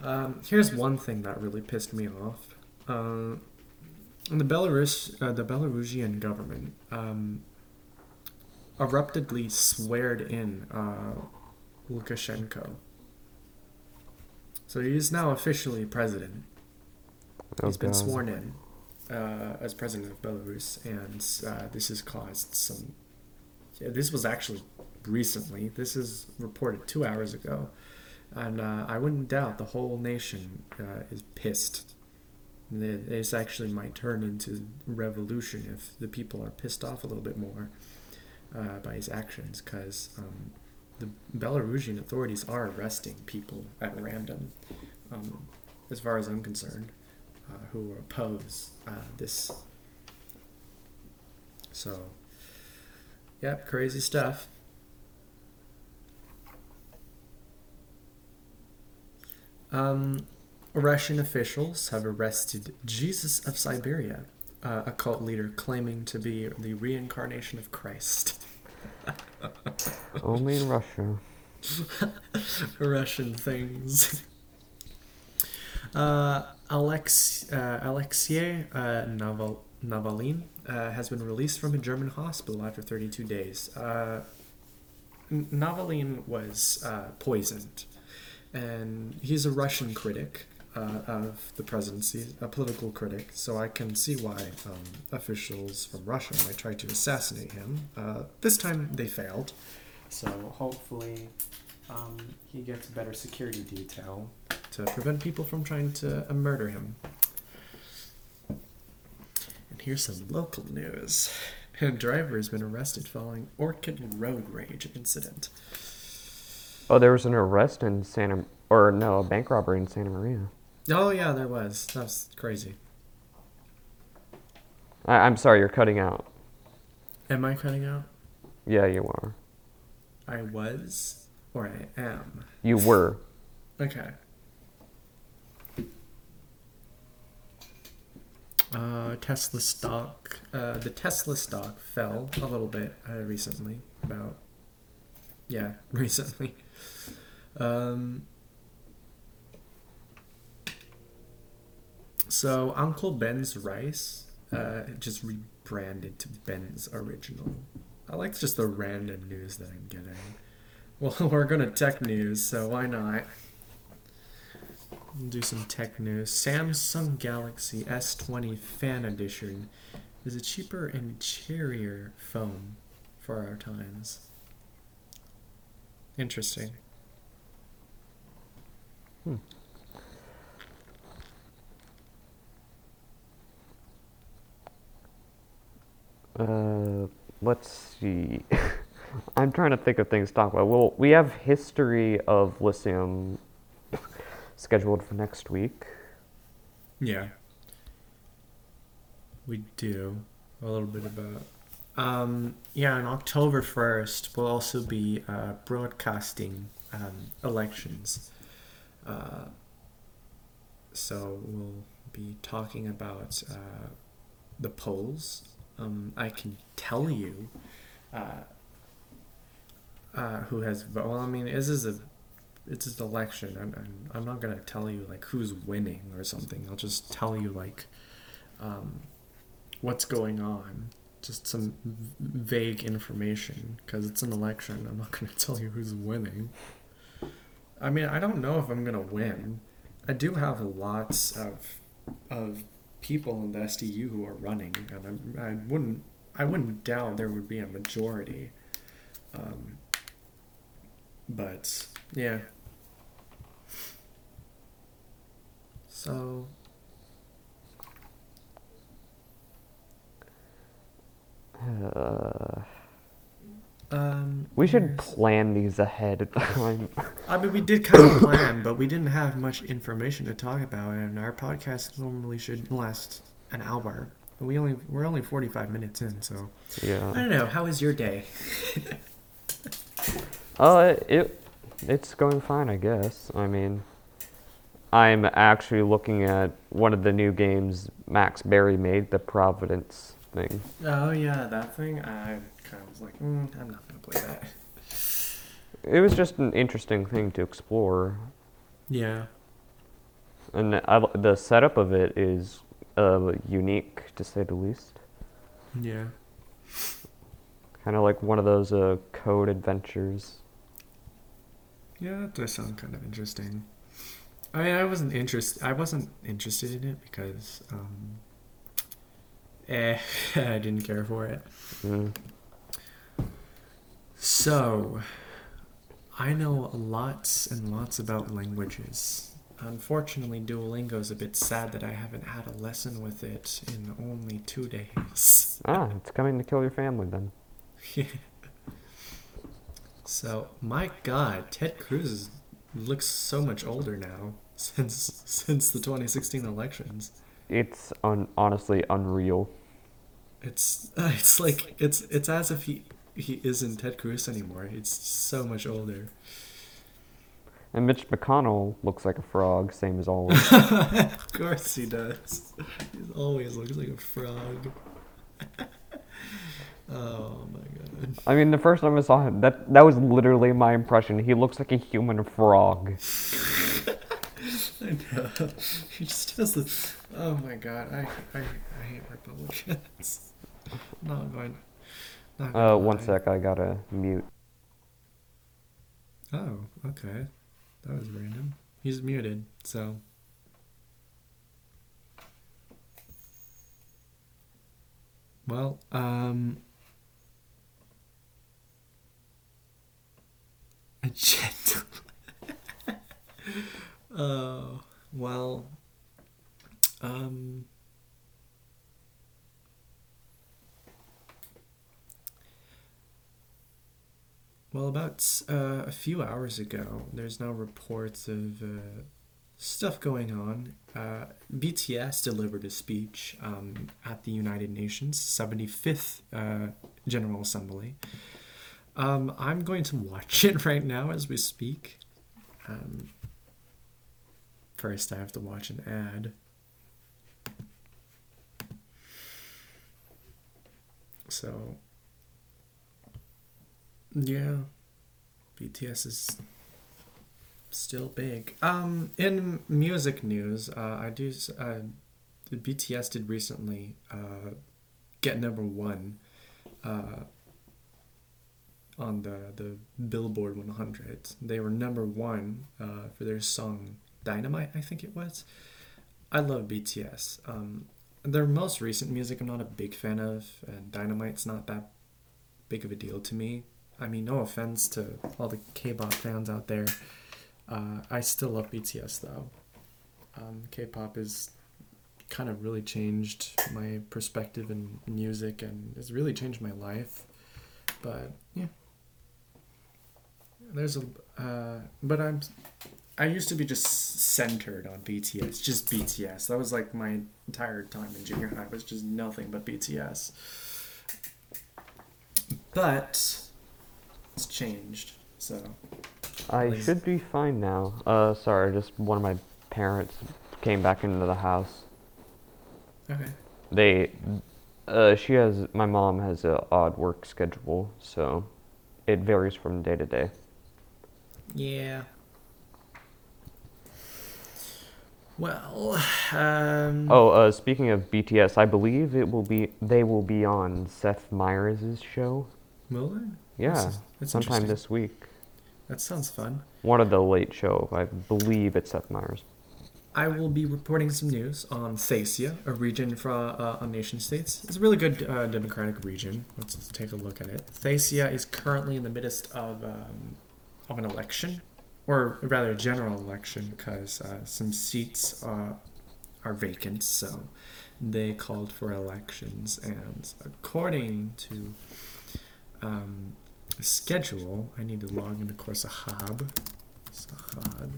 S1: Um, here's one thing that really pissed me off. Uh, the Belarus, uh, the Belarusian government, um, abruptly sweared in uh, Lukashenko. So he is now officially president. He's been sworn in uh, as president of Belarus, and uh, this has caused some. Yeah, this was actually recently. This is reported two hours ago, and uh, I wouldn't doubt the whole nation uh, is pissed. Th- This actually might turn into revolution if the people are pissed off a little bit more uh, by his actions, because um, the Belarusian authorities are arresting people at random, um, as far as I'm concerned uh, who oppose uh, this. So, yep, crazy stuff. Um, Russian officials have arrested Jesus of Siberia, uh, a cult leader claiming to be the reincarnation of Christ.
S2: Only in Russia.
S1: Russian things. Uh, Alex, uh, Alexei uh, Naval, Navalny uh, has been released from a German hospital after 32 days. Uh, N- Navalny was uh, poisoned, and he's a Russian critic uh, of the presidency, a political critic, so I can see why um, officials from Russia might try to assassinate him. Uh, this time they failed, so hopefully um, he gets better security detail to prevent people from trying to uh, murder him. And here's some local news. A driver has been arrested following Orcutt Road Rage incident.
S2: Oh, there was an arrest in Santa, or no, a bank robbery in Santa Maria.
S1: Oh yeah, there was. That's crazy.
S2: I, I'm sorry, you're cutting out.
S1: Am I cutting out?
S2: Yeah, you are.
S1: I was or I am.
S2: You were.
S1: Okay. Uh, Tesla stock. Uh, the Tesla stock fell a little bit uh, recently. About yeah, recently. Um, so Uncle Ben's rice uh, just rebranded to Ben's original. I like just the random news that I'm getting. Well, we're gonna tech news, so why not? We'll do some tech news. Samsung Galaxy S20 Fan Edition is a cheaper and cheerier phone for our times. Interesting.
S2: Uh, let's see. I'm trying to think of things to talk about. Well, we have history of Lisseum scheduled for next week.
S1: Yeah. We do a little bit about. Um, yeah, on October 1st, we'll also be uh, broadcasting um, elections. Uh, so we'll be talking about uh, the polls. Um, I can tell you uh, uh, who has. Well, I mean, this is a it's an election. I'm, I'm, not gonna tell you like who's winning or something. I'll just tell you like um, what's going on. Just some vague information because it's an election. I'm not to tell you who's winning. I mean, I don't know if I'm to win. I do have lots of of people in the SDU who are running, and I'm, I wouldn't I wouldn't doubt there would be a majority. Um, but yeah. So
S2: Uh,
S1: um,
S2: we should
S1: here's-
S2: plan these ahead of time.
S1: I mean, we did kind of plan, but we didn't have much information to talk about, and our podcast normally should last an hour. But we only we're only forty five minutes in, so
S2: yeah.
S1: I don't know. How was your day?
S2: Uh, it it's going fine, I guess. I mean, I'm actually looking at one of the new games Max Barry made, the Providence thing.
S1: Oh yeah, that thing. I was like, mm, I'm not gonna play that.
S2: It was just an interesting thing to explore,
S1: Yeah.
S2: and I, the setup of it is uh, unique to say the least.
S1: Yeah.
S2: Kind of like one of those uh, code adventures.
S1: Yeah, that does sound kind of interesting. I mean, I wasn't interest. I wasn't interested in it because, um, eh, I didn't care for it.
S2: Mm.
S1: So, I know lots and lots about languages. Unfortunately, Duolingo is a bit sad that I haven't had a lesson with it in only two days.
S2: Ah, it's coming to kill your family then.
S1: So, my God, Ted Cruz looks so much older now since since the 2016 elections.
S2: It's un- honestly unreal.
S1: It's it's like it's it's as if he he isn't Ted Cruz anymore. It's so much older.
S2: And Mitch McConnell looks like a frog, same as always.
S1: of course he does. He always looks like a frog. oh my god.
S2: I mean, the first time I saw him, that that was literally my impression. He looks like a human frog.
S1: I know. He just has this. Oh my god. I I, I hate Republicans. not going.
S2: Uh, one sec, I gotta mute.
S1: Oh, okay. That was random. He's muted, so. Well, um. A gentle. oh, well. Um. Well, about uh, a few hours ago, there's now reports of uh, stuff going on. Uh, BTS delivered a speech um, at the United Nations 75th uh, General Assembly. Um, I'm going to watch it right now as we speak. Um, first, I have to watch an ad. So, yeah, BTS is still big. Um, in music news, uh, I do. Uh, BTS did recently uh, get number one uh, on the the Billboard 100. They were number one uh, for their song Dynamite, I think it was. I love BTS. Um, their most recent music, I'm not a big fan of, and Dynamite's not that big of a deal to me. I mean, no offense to all the K-pop fans out there. Uh, I still love BTS though. Um, K-pop has kind of really changed my perspective in music and has really changed my life. But yeah, there's a. Uh, but I'm. I used to be just centered on BTS, just BTS. That was like my entire time in junior high was just nothing but BTS. But it's changed. So
S2: I should be fine now. Uh, sorry, just one of my parents came back into the house.
S1: okay.
S2: They, uh, she has, my mom has an odd work schedule, so it varies from day to day.
S1: Yeah. Well, um,
S2: Oh, uh, speaking of BTS, I believe it will be they will be on Seth Meyers' show.
S1: will they?
S2: Yeah,
S1: That's- that's
S2: sometime this week.
S1: That sounds fun.
S2: One of the late show, I believe it's Seth Meyers.
S1: I will be reporting some news on Thaecia, a region from uh, on NationStates. It's a really good uh, democratic region. Let's, let's take a look at it. Thaecia is currently in the midst of um, of an election, or rather a general election, because uh, some seats uh, are vacant. So they called for elections, and according to um, schedule, I need to log into Corsa Hub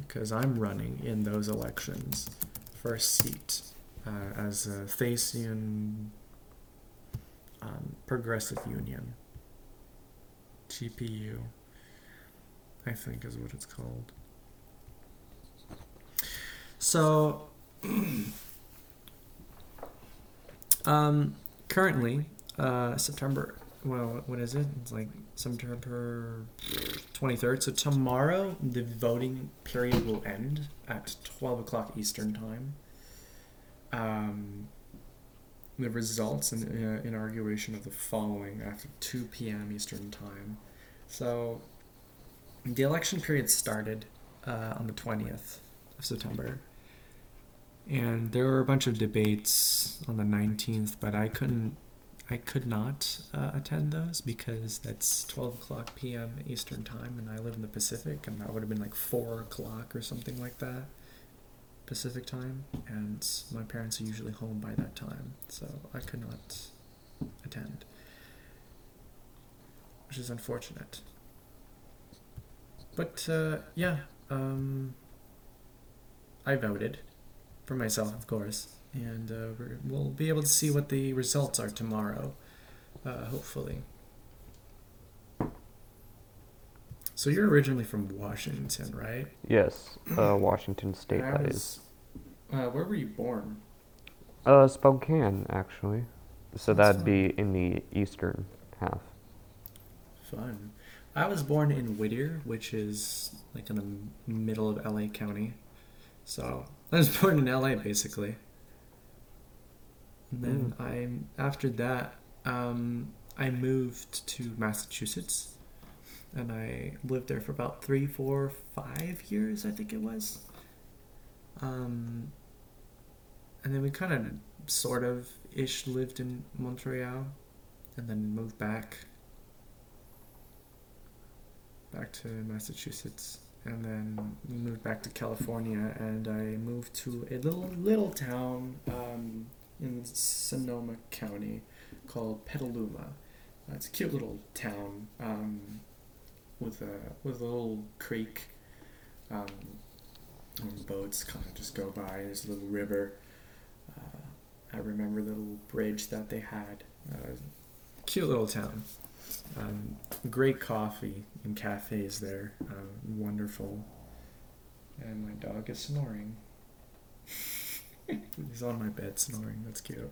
S1: because I'm running in those elections for a seat uh, as a Thaecian um, Progressive Union. GPU, I think is what it's called. So, um, currently, uh, September. Well, what is it? It's like September 23rd. So tomorrow, the voting period will end at 12 o'clock Eastern time. Um, the results and uh, inauguration of the following after 2 p.m. Eastern time. So the election period started uh, on the 20th of September. And there were a bunch of debates on the 19th, but I couldn't I could not uh, attend those because that's 12 o'clock p.m. Eastern time, and I live in the Pacific, and that would have been like 4 o'clock or something like that Pacific time, and my parents are usually home by that time, so I could not attend, which is unfortunate. But uh, yeah, um, I voted for myself, of course and uh, we're, we'll be able to see what the results are tomorrow, uh, hopefully. So you're originally from Washington, right?
S2: Yes, uh, Washington State, that
S1: was-
S2: is.
S1: Uh, where were you born?
S2: Uh, Spokane, actually. So
S1: That's
S2: that'd be in the eastern half.
S1: Fun. I was born in Whittier, which is like in the middle of LA County. So I was born in LA basically. And then I, after that, um, I moved to Massachusetts, and I lived there for about three, four, five years, I think it was. Um, and then we kind of, sort of, ish lived in Montreal, and then moved back, back to Massachusetts, and then we moved back to California, and I moved to a little little town. Um, in Sonoma County called Petaluma. Uh, it's a cute little town um, with a with a little creek. Um, and boats kind of just go by. There's a little river. Uh, I remember the little bridge that they had. Uh, cute little town. Um, great coffee and cafes there. Um, wonderful. And my dog is snoring. He's on my bed snoring. That's cute.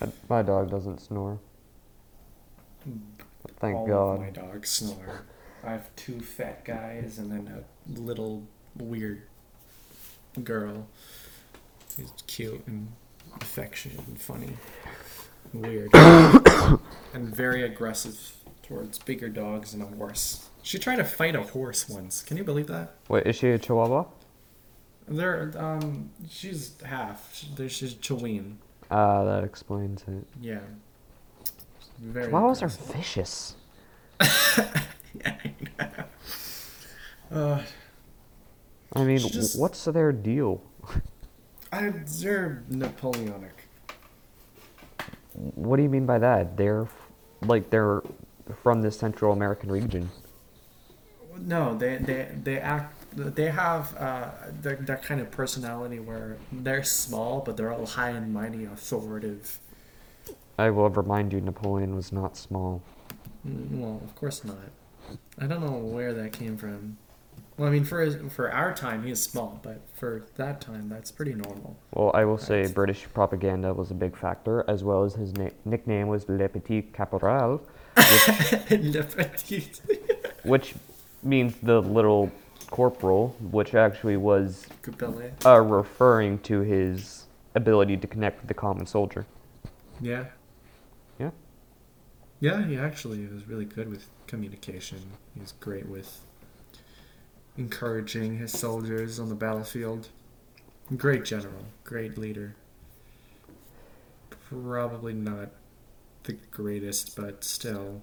S2: My, my dog doesn't snore. Hmm. Thank
S1: All
S2: God.
S1: My dogs snore. I have two fat guys and then a little weird girl. She's cute and affectionate and funny. and Weird. and very aggressive towards bigger dogs and a horse. She tried to fight a horse once. Can you believe that?
S2: Wait, is she a Chihuahua?
S1: There, um, she's half. She- she's Chihuahua.
S2: Ah, that explains it.
S1: Yeah. Very.
S2: Chihuahuas are vicious.
S1: yeah, I know. Uh,
S2: I mean,
S1: just-
S2: what's their deal?
S1: I, they're Napoleonic.
S2: What do you mean by that? They're like they're from the Central American region.
S1: No, they they they act. They have uh, that that kind of personality where they're small, but they're all high and mighty, authoritative.
S2: I will remind you, Napoleon was not small.
S1: Mm, Well, of course not. I don't know where that came from. Well, I mean, for his, for our time, he is small, but for that time, that's pretty normal.
S2: Well, I will say British propaganda was a big factor, as well as his na- nickname was Le Petit Caporal,
S1: Le Petit.
S2: which means the little corporal, which actually was uh, referring to his ability to connect with the common soldier.
S1: Yeah.
S2: Yeah.
S1: Yeah, he actually was really good with communication. He was great with encouraging his soldiers on the battlefield. Great general, great leader. Probably not the greatest, but still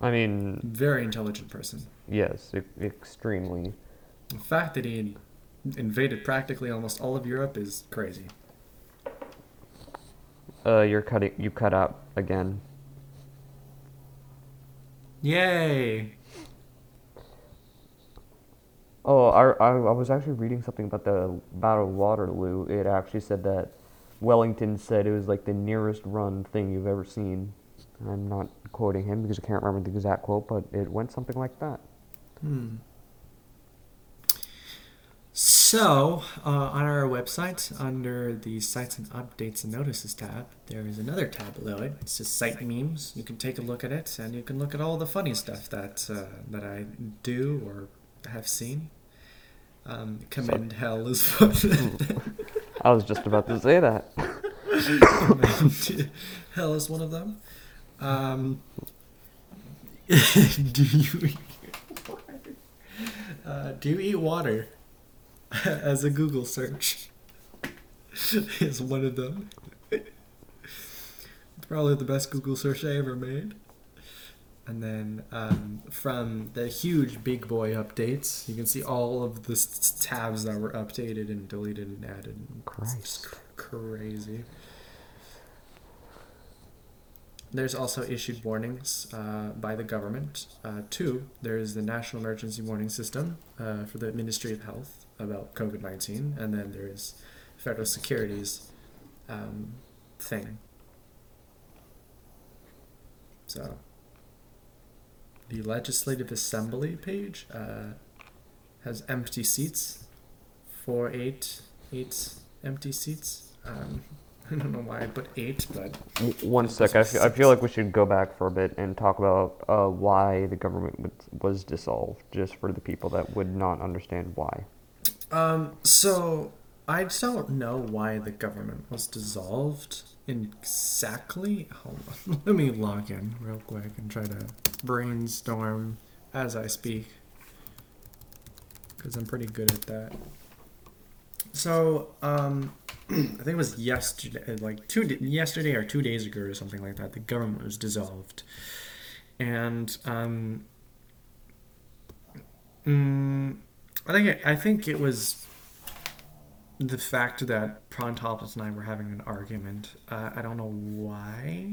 S2: I mean,
S1: very intelligent person.
S2: yes, e- extremely.
S1: The fact that he invaded practically almost all of Europe is crazy.
S2: Uh, you're cutting. You cut out again.
S1: Yay!
S2: Oh, I, I, I was actually reading something about the Battle of Waterloo. It actually said that Wellington said it was like the nearest run thing you've ever seen. I'm not quoting him because I can't remember the exact quote, but it went something like that.
S1: Hmm. So, uh, on our website, under the Sites and Updates and Notices tab, there is another tab below it. It's just site memes. You can take a look at it, and you can look at all the funny stuff that uh, that I do or have seen. Um, commend hell is one.
S2: I was just about to say that.
S1: hell is one of them. Um, do you uh, do you eat water? As a Google search is one of them. it's Probably the best Google search I ever made. And then um, from the huge big boy updates, you can see all of the tabs that were updated and deleted and added. It's
S2: Christ.
S1: cr- crazy. There's also issued warnings uh, by the government. Uh, two, there's the National Emergency Warning System uh, for the Ministry of Health about COVID 19, and then there's Federal Securities um, thing. So, the Legislative Assembly page uh, has empty seats, four, eight, eight empty seats. Um, I don't know why I put eight, but
S2: One sec. I fe- I feel like we should go back for a bit and talk about uh, why the government was dissolved, just for the people that would not understand why.
S1: Um, so I don't know why the government was dissolved exactly. Hold on, let me log in real quick and try to brainstorm as I speak, because I'm pretty good at that. So, um, I think it was yesterday, like two yesterday or two days ago or something like that. The government was dissolved, and um, mm, I think it, I think it was the fact that Prontopoulos and I were having an argument. Uh, I don't know why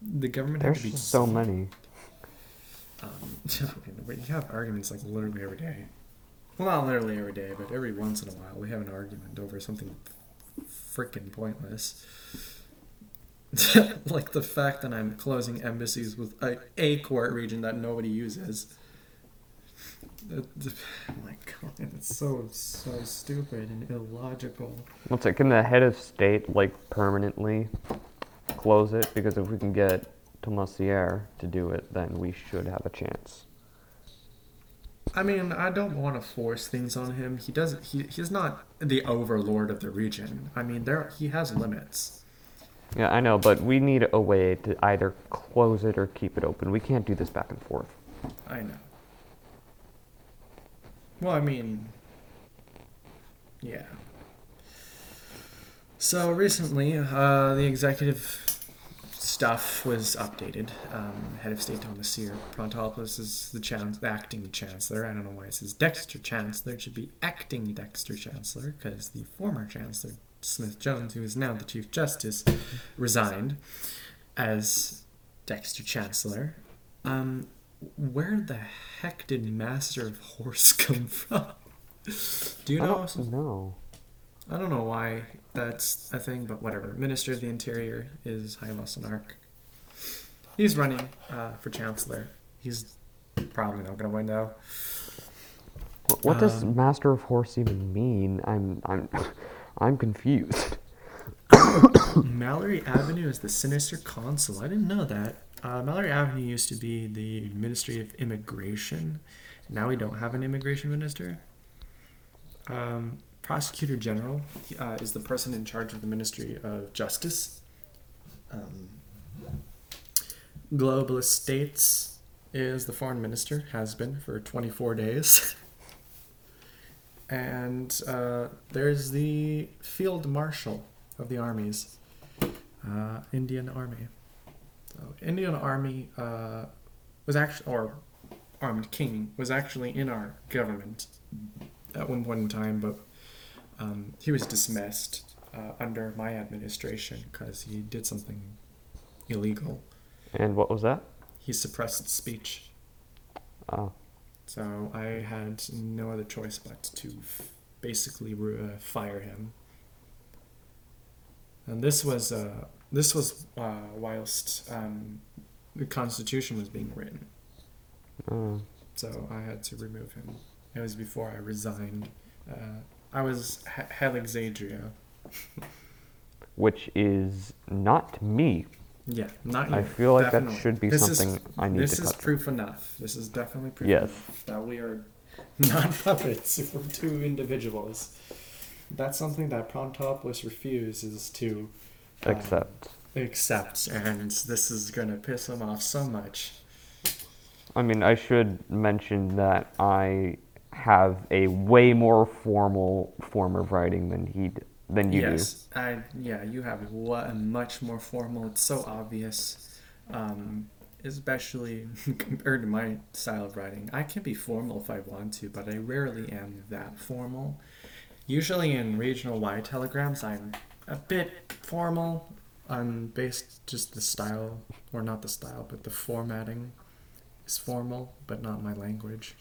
S1: the government had
S2: There's
S1: to be
S2: so many.
S1: Um, we have arguments like literally every day. Well, not literally every day, but every once in a while we have an argument over something freaking pointless. like the fact that I'm closing embassies with a, a court region that nobody uses. Oh my god, it's so so stupid and illogical.
S2: One sec. Can the head of state like permanently close it? Because if we can get Tomasier to do it, then we should have a chance.
S1: I mean, I don't want to force things on him. He doesn't. He, he's not the overlord of the region. I mean, there he has limits.
S2: Yeah, I know, but we need a way to either close it or keep it open. We can't do this back and forth.
S1: I know. Well, I mean, yeah. So recently, uh, the executive stuff was updated. Um, head of state Thomas Sear, Prontopoulos is the, chan- acting chancellor. I don't know why it says Dexter Chancellor. It should be acting Dexter Chancellor because the former chancellor Smith Jones, who is now the Chief Justice, resigned as Dexter Chancellor. Um, where the heck did Master of Horse come from? Do you
S2: I
S1: know?
S2: don't know.
S1: I don't know why that's a thing, but whatever. Minister of the Interior is Haile. He's running uh, for chancellor. He's probably not going to win though.
S2: Wh- What does
S1: Um,
S2: Master of Horse even mean? I'm I'm I'm confused.
S1: Mallory Avenue is the sinister consul. I didn't know that. Uh, Mallory Avenue used to be the Ministry of Immigration, Now we don't have an immigration minister. Um, Prosecutor General uh, is the person in charge of the Ministry of Justice. Um, Globalist States is the foreign minister, has been for 24 days. and uh, there's the field marshal of the armies, uh, Indian Army. Indian Army uh, was actually, or armed king, was actually in our government at one point in time, but um, he was dismissed uh, under my administration because he did something illegal.
S2: And what was that?
S1: He suppressed speech.
S2: Oh,
S1: So I had no other choice but to f- basically uh, fire him. And this was uh, this was uh, whilst um, the Constitution was being written.
S2: oh.
S1: So I had to remove him. It was before I resigned. Uh, I was H- Alexandria.
S2: which is not me.
S1: Yeah, not you.
S2: I feel like
S1: definitely.
S2: that should be
S1: This is-
S2: something I need to.
S1: This is
S2: cut.
S1: proof enough. This is definitely proof
S2: Yes.
S1: enough that we are not puppets. We're two individuals. That's something that Prontopoulos refuses to
S2: Accept.
S1: accept, and this is gonna piss him off so much.
S2: I mean, I should mention that I have a way more formal form of writing than he d- than you do.
S1: yes, I yeah, you have a much more formal. It's so obvious, um, especially compared to my style of writing. I can be formal if I want to, but I rarely am that formal. Usually in regional Y telegrams, I'm a bit formal on based just the style, or not the style, but the formatting is formal, but not my language.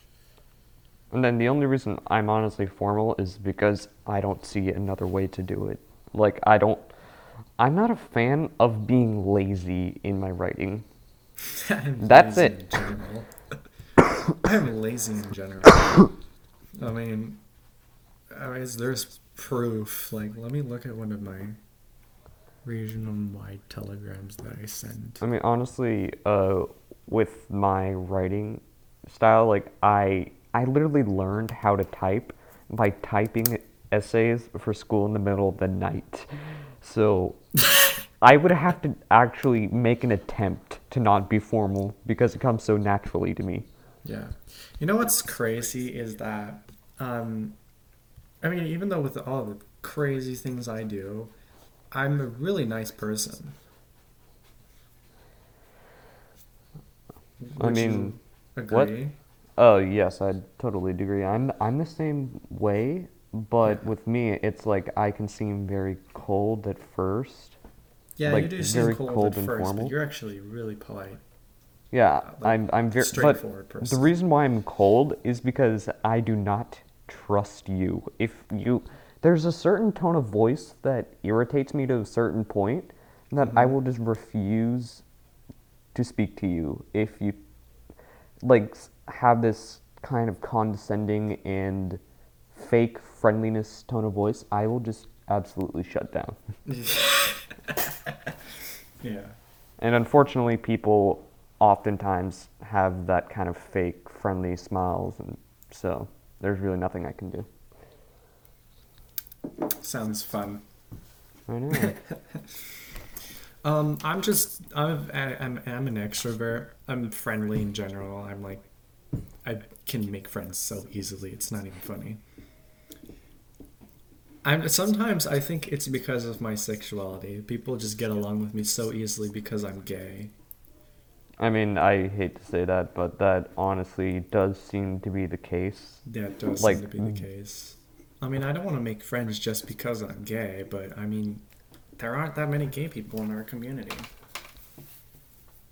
S2: And then the only reason I'm honestly formal is because I don't see another way to do it. Like I don't I'm not a fan of being lazy in my writing. That's it.
S1: I'm lazy in general. I mean, I mean, there's proof. Like, let me look at one of my regional wide telegrams that I sent.
S2: I mean, honestly, uh, with my writing style, like I, I literally learned how to type by typing essays for school in the middle of the night. So I would have to actually make an attempt to not be formal because it comes so naturally to me.
S1: Yeah. You know what's crazy is that, um, I mean, even though with all the crazy things I do, I'm a really nice person.
S2: I
S1: Would you
S2: mean,
S1: agree?
S2: Oh yes, I totally agree. I'm I'm the same way, but with me, it's like I can seem very cold at first.
S1: Yeah,
S2: like,
S1: you do seem cold,
S2: cold
S1: at
S2: and
S1: first,
S2: formal.
S1: but you're actually really polite.
S2: Yeah,
S1: like,
S2: I'm I'm very but
S1: straightforward
S2: the reason why I'm cold is because I do not trust you. If you there's a certain tone of voice that irritates me to a certain point that I
S1: Mhm.
S2: will just refuse to speak to you if you like have this kind of condescending and fake friendliness tone of voice, I will just absolutely shut down.
S1: Yeah.
S2: And unfortunately, people oftentimes have that kind of fake friendly smiles, and so there's really nothing I can do.
S1: Sounds fun.
S2: I know.
S1: Um, I'm just I'm I'm I'm an extrovert. I'm friendly in general. I'm like I can make friends so easily. It's not even funny. I'm sometimes I think it's because of my sexuality. People just get along with me so easily because I'm gay.
S2: I mean, I hate to say that, but that honestly does seem to be the case.
S1: That does
S2: Like,
S1: seem to be the case. I mean, I don't want to make friends just because I'm gay, but I mean, there aren't that many gay people in our community.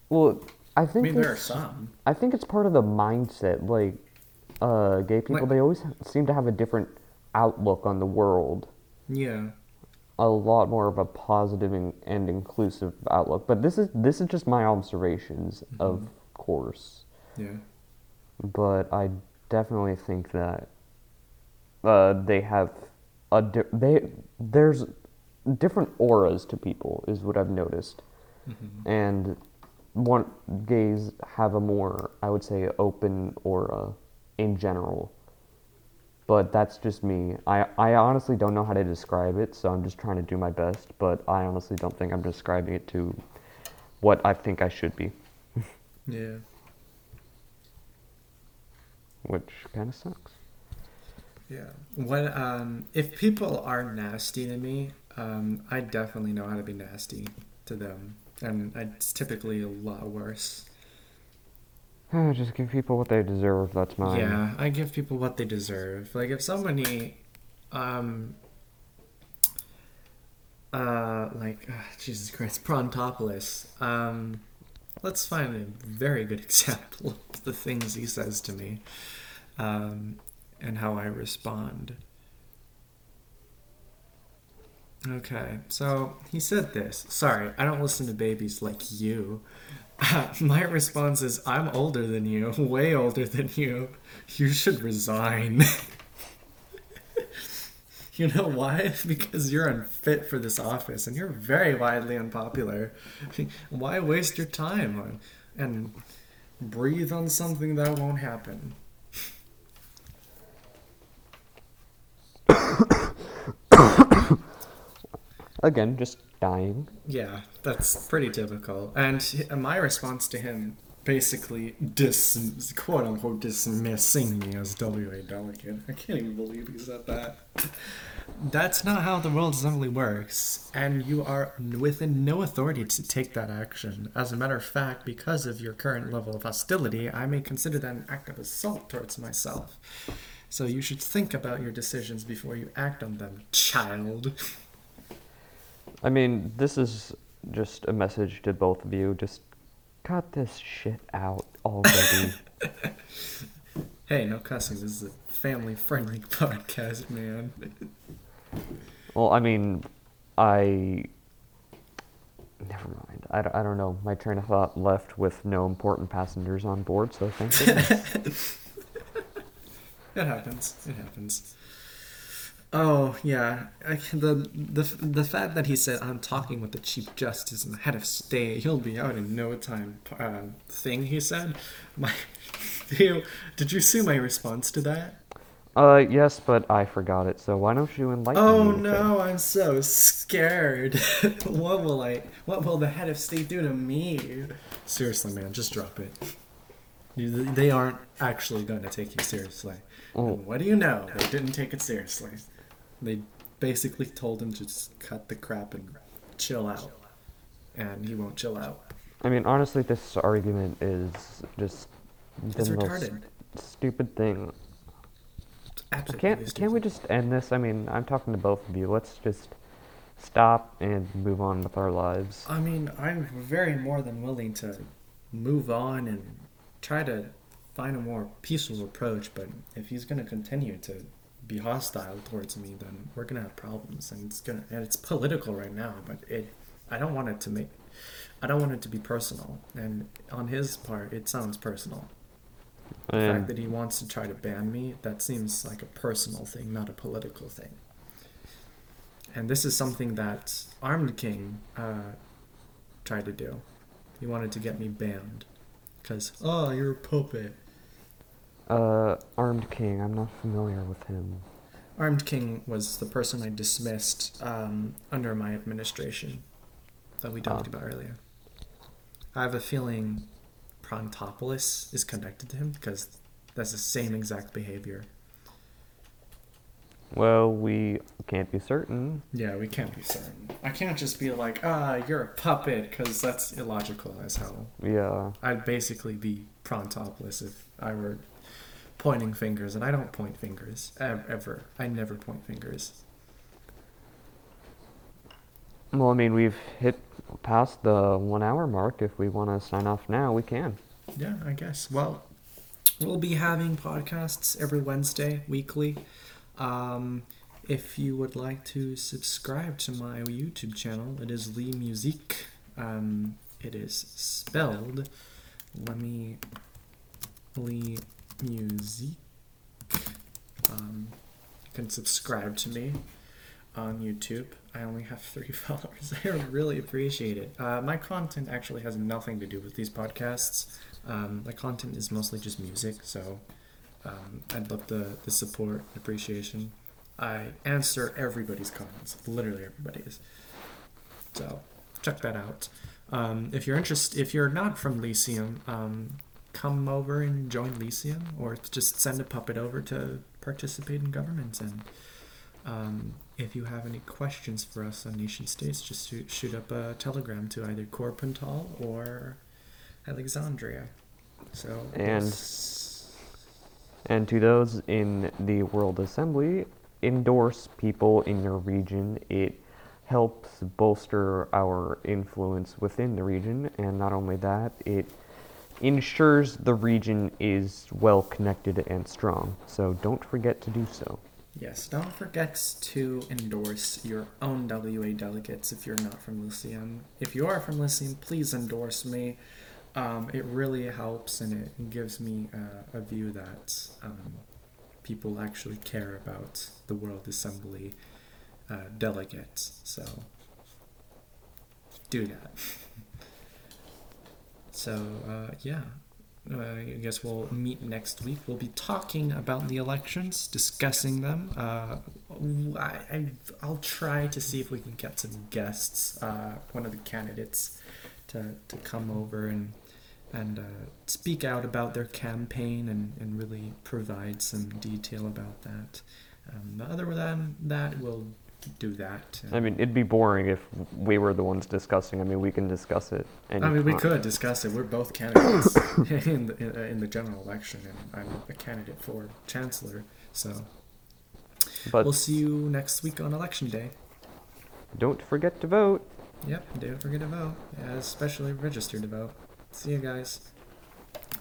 S2: Well, I think I
S1: mean, there are some.
S2: I think it's part of the mindset. Like, uh, gay people,
S1: Like-
S2: they always seem to have a different outlook on the world.
S1: Yeah.
S2: A lot more of a positive and, and inclusive outlook. But this is this is just my observations, of course.
S1: Yeah.
S2: But I definitely think that uh, they have a di- they there's different auras to people is what I've noticed,
S1: hmm
S2: and one gays have a more I would say open aura, in general. But that's just me. I, I honestly don't know how to describe it, so I'm just trying to do my best. But I honestly don't think I'm describing it to what I think I should be,
S1: Yeah.
S2: which kind of sucks.
S1: Yeah. What um if people are nasty to me, um I definitely know how to be nasty to them. And it's typically a lot worse.
S2: just give people what they deserve. That's mine.
S1: Yeah, I give people what they deserve. Like if somebody um uh like uh, Jesus Christ, Prontopoulos. Um let's find a very good example of the things he says to me. Um and how I respond. Okay, so he said this. Sorry, I don't listen to babies like you. my response is I'm older than you, way older than you. You should resign. you know why? Because you're unfit for this office and you're very widely unpopular. why waste your time on and breathe on something that won't happen?
S2: Again, just dying.
S1: Yeah, that's pretty typical. And uh, my response to him basically dis quote unquote dismissing me as WA delegate. I can't even believe he said that. That's not how the World Assembly works, and you are within no authority to take that action. As a matter of fact, because of your current level of hostility, I may consider that an act of assault towards myself. So you should think about your decisions before you act on them, child.
S2: I mean, this is just a message to both of you. Just cut this shit out already.
S1: Hey, no cussing. This is a family friendly podcast, man.
S2: well, I mean, I. Never mind. I, don't- I don't know. My train of thought left with no important passengers on board, so thank you.
S1: It happens. It happens. Oh yeah, I, the the the fact that he said I'm talking with the chief justice and the head of state, he'll be out in no time. Uh, thing he said. My, you, did you see my response to that?
S2: uh, yes, but I forgot it, so why don't you enlighten
S1: Oh
S2: me? Oh
S1: no, I'm so scared. what will I? What will the head of state do to me? Seriously, man, just drop it. You, they aren't actually going to take you seriously.
S2: Oh.
S1: What do you know? They didn't take it seriously. They basically told him to just cut the crap and chill out, and he won't chill out.
S2: I mean, honestly, this argument is just
S1: It's
S2: the most
S1: retarded.
S2: stupid thing.
S1: Absolutely
S2: Can't can't we just end this? I mean, I'm talking to both of you. Let's just stop and move on with our lives.
S1: I mean, I'm very more than willing to move on and try to find a more peaceful approach. But if he's going to continue to be hostile towards me, then we're to have problems, and it's gonna and it's political right now. But it, I don't want it to make, I don't want it to be personal. And on his part, it sounds personal. The fact that he wants to try to ban me, that seems like a personal thing, not a political thing. And this is something that Armed King uh, tried to do. He wanted to get me banned. Because, oh, you're a puppet.
S2: Uh, Armed King, I'm not familiar with him.
S1: Armed King was the person I dismissed um, under my administration that we talked
S2: Ah.
S1: about earlier. I have a feeling Prontopoulos is connected to him because that's the same exact behavior.
S2: Well, we can't be certain.
S1: Yeah, we can't be certain. I can't just be like, ah, you're a puppet, because that's illogical as hell.
S2: Yeah.
S1: I'd basically be Prontopoulos if I were pointing fingers, and I don't point fingers ever. I never point fingers.
S2: Well, I mean, we've hit past the one hour mark. If we want to sign off now, we can.
S1: Yeah, I guess. Well, we'll be having podcasts every Wednesday, weekly. Um, if you would like to subscribe to my YouTube channel, it is Lee Musique. Um, it is spelled. Let me. Lee Musique. Um, you can subscribe to me on YouTube. I only have three followers. I really appreciate it. Uh, my content actually has nothing to do with these podcasts. Um, my content is mostly just music, so Um, I'd love the, the support, appreciation. I answer everybody's comments, literally everybody's. So check that out. Um, if you're interested, if you're not from Lisseum, um, come over and join Lisseum, or just send a puppet over to participate in governments. And um, if you have any questions for us on NationStates, just shoot, shoot up a telegram to either Corpental or Alexandria. So
S2: And- And to those in the World Assembly, endorse people in your region. It helps bolster our influence within the region, and not only that, it ensures the region is well connected and strong. So don't forget to do so.
S1: Yes, don't forget to endorse your own WA delegates if you're not from Lisseum. If you are from Lisseum, please endorse me. Um, it really helps and it gives me uh, a view that um, people actually care about the World Assembly uh, delegates. So do that. so, uh, yeah. Uh, I guess we'll meet next week. We'll be talking about the elections, discussing them. Uh, I, I, I'll try to see if we can get some guests, uh, one of the candidates, to, to come over and and uh, speak out about their campaign and, and really provide some detail about that. Um, other than that, we'll do that.
S2: I mean, it'd be boring if we were the ones discussing. I mean, we can discuss it.
S1: I mean, we could discuss it. We're both candidates in, the, in, in the general election, and I'm a candidate for chancellor. So
S2: But
S1: we'll see you next week on election day.
S2: don't forget to vote.
S1: Yep, don't forget to vote, yeah, especially register to vote. See you guys.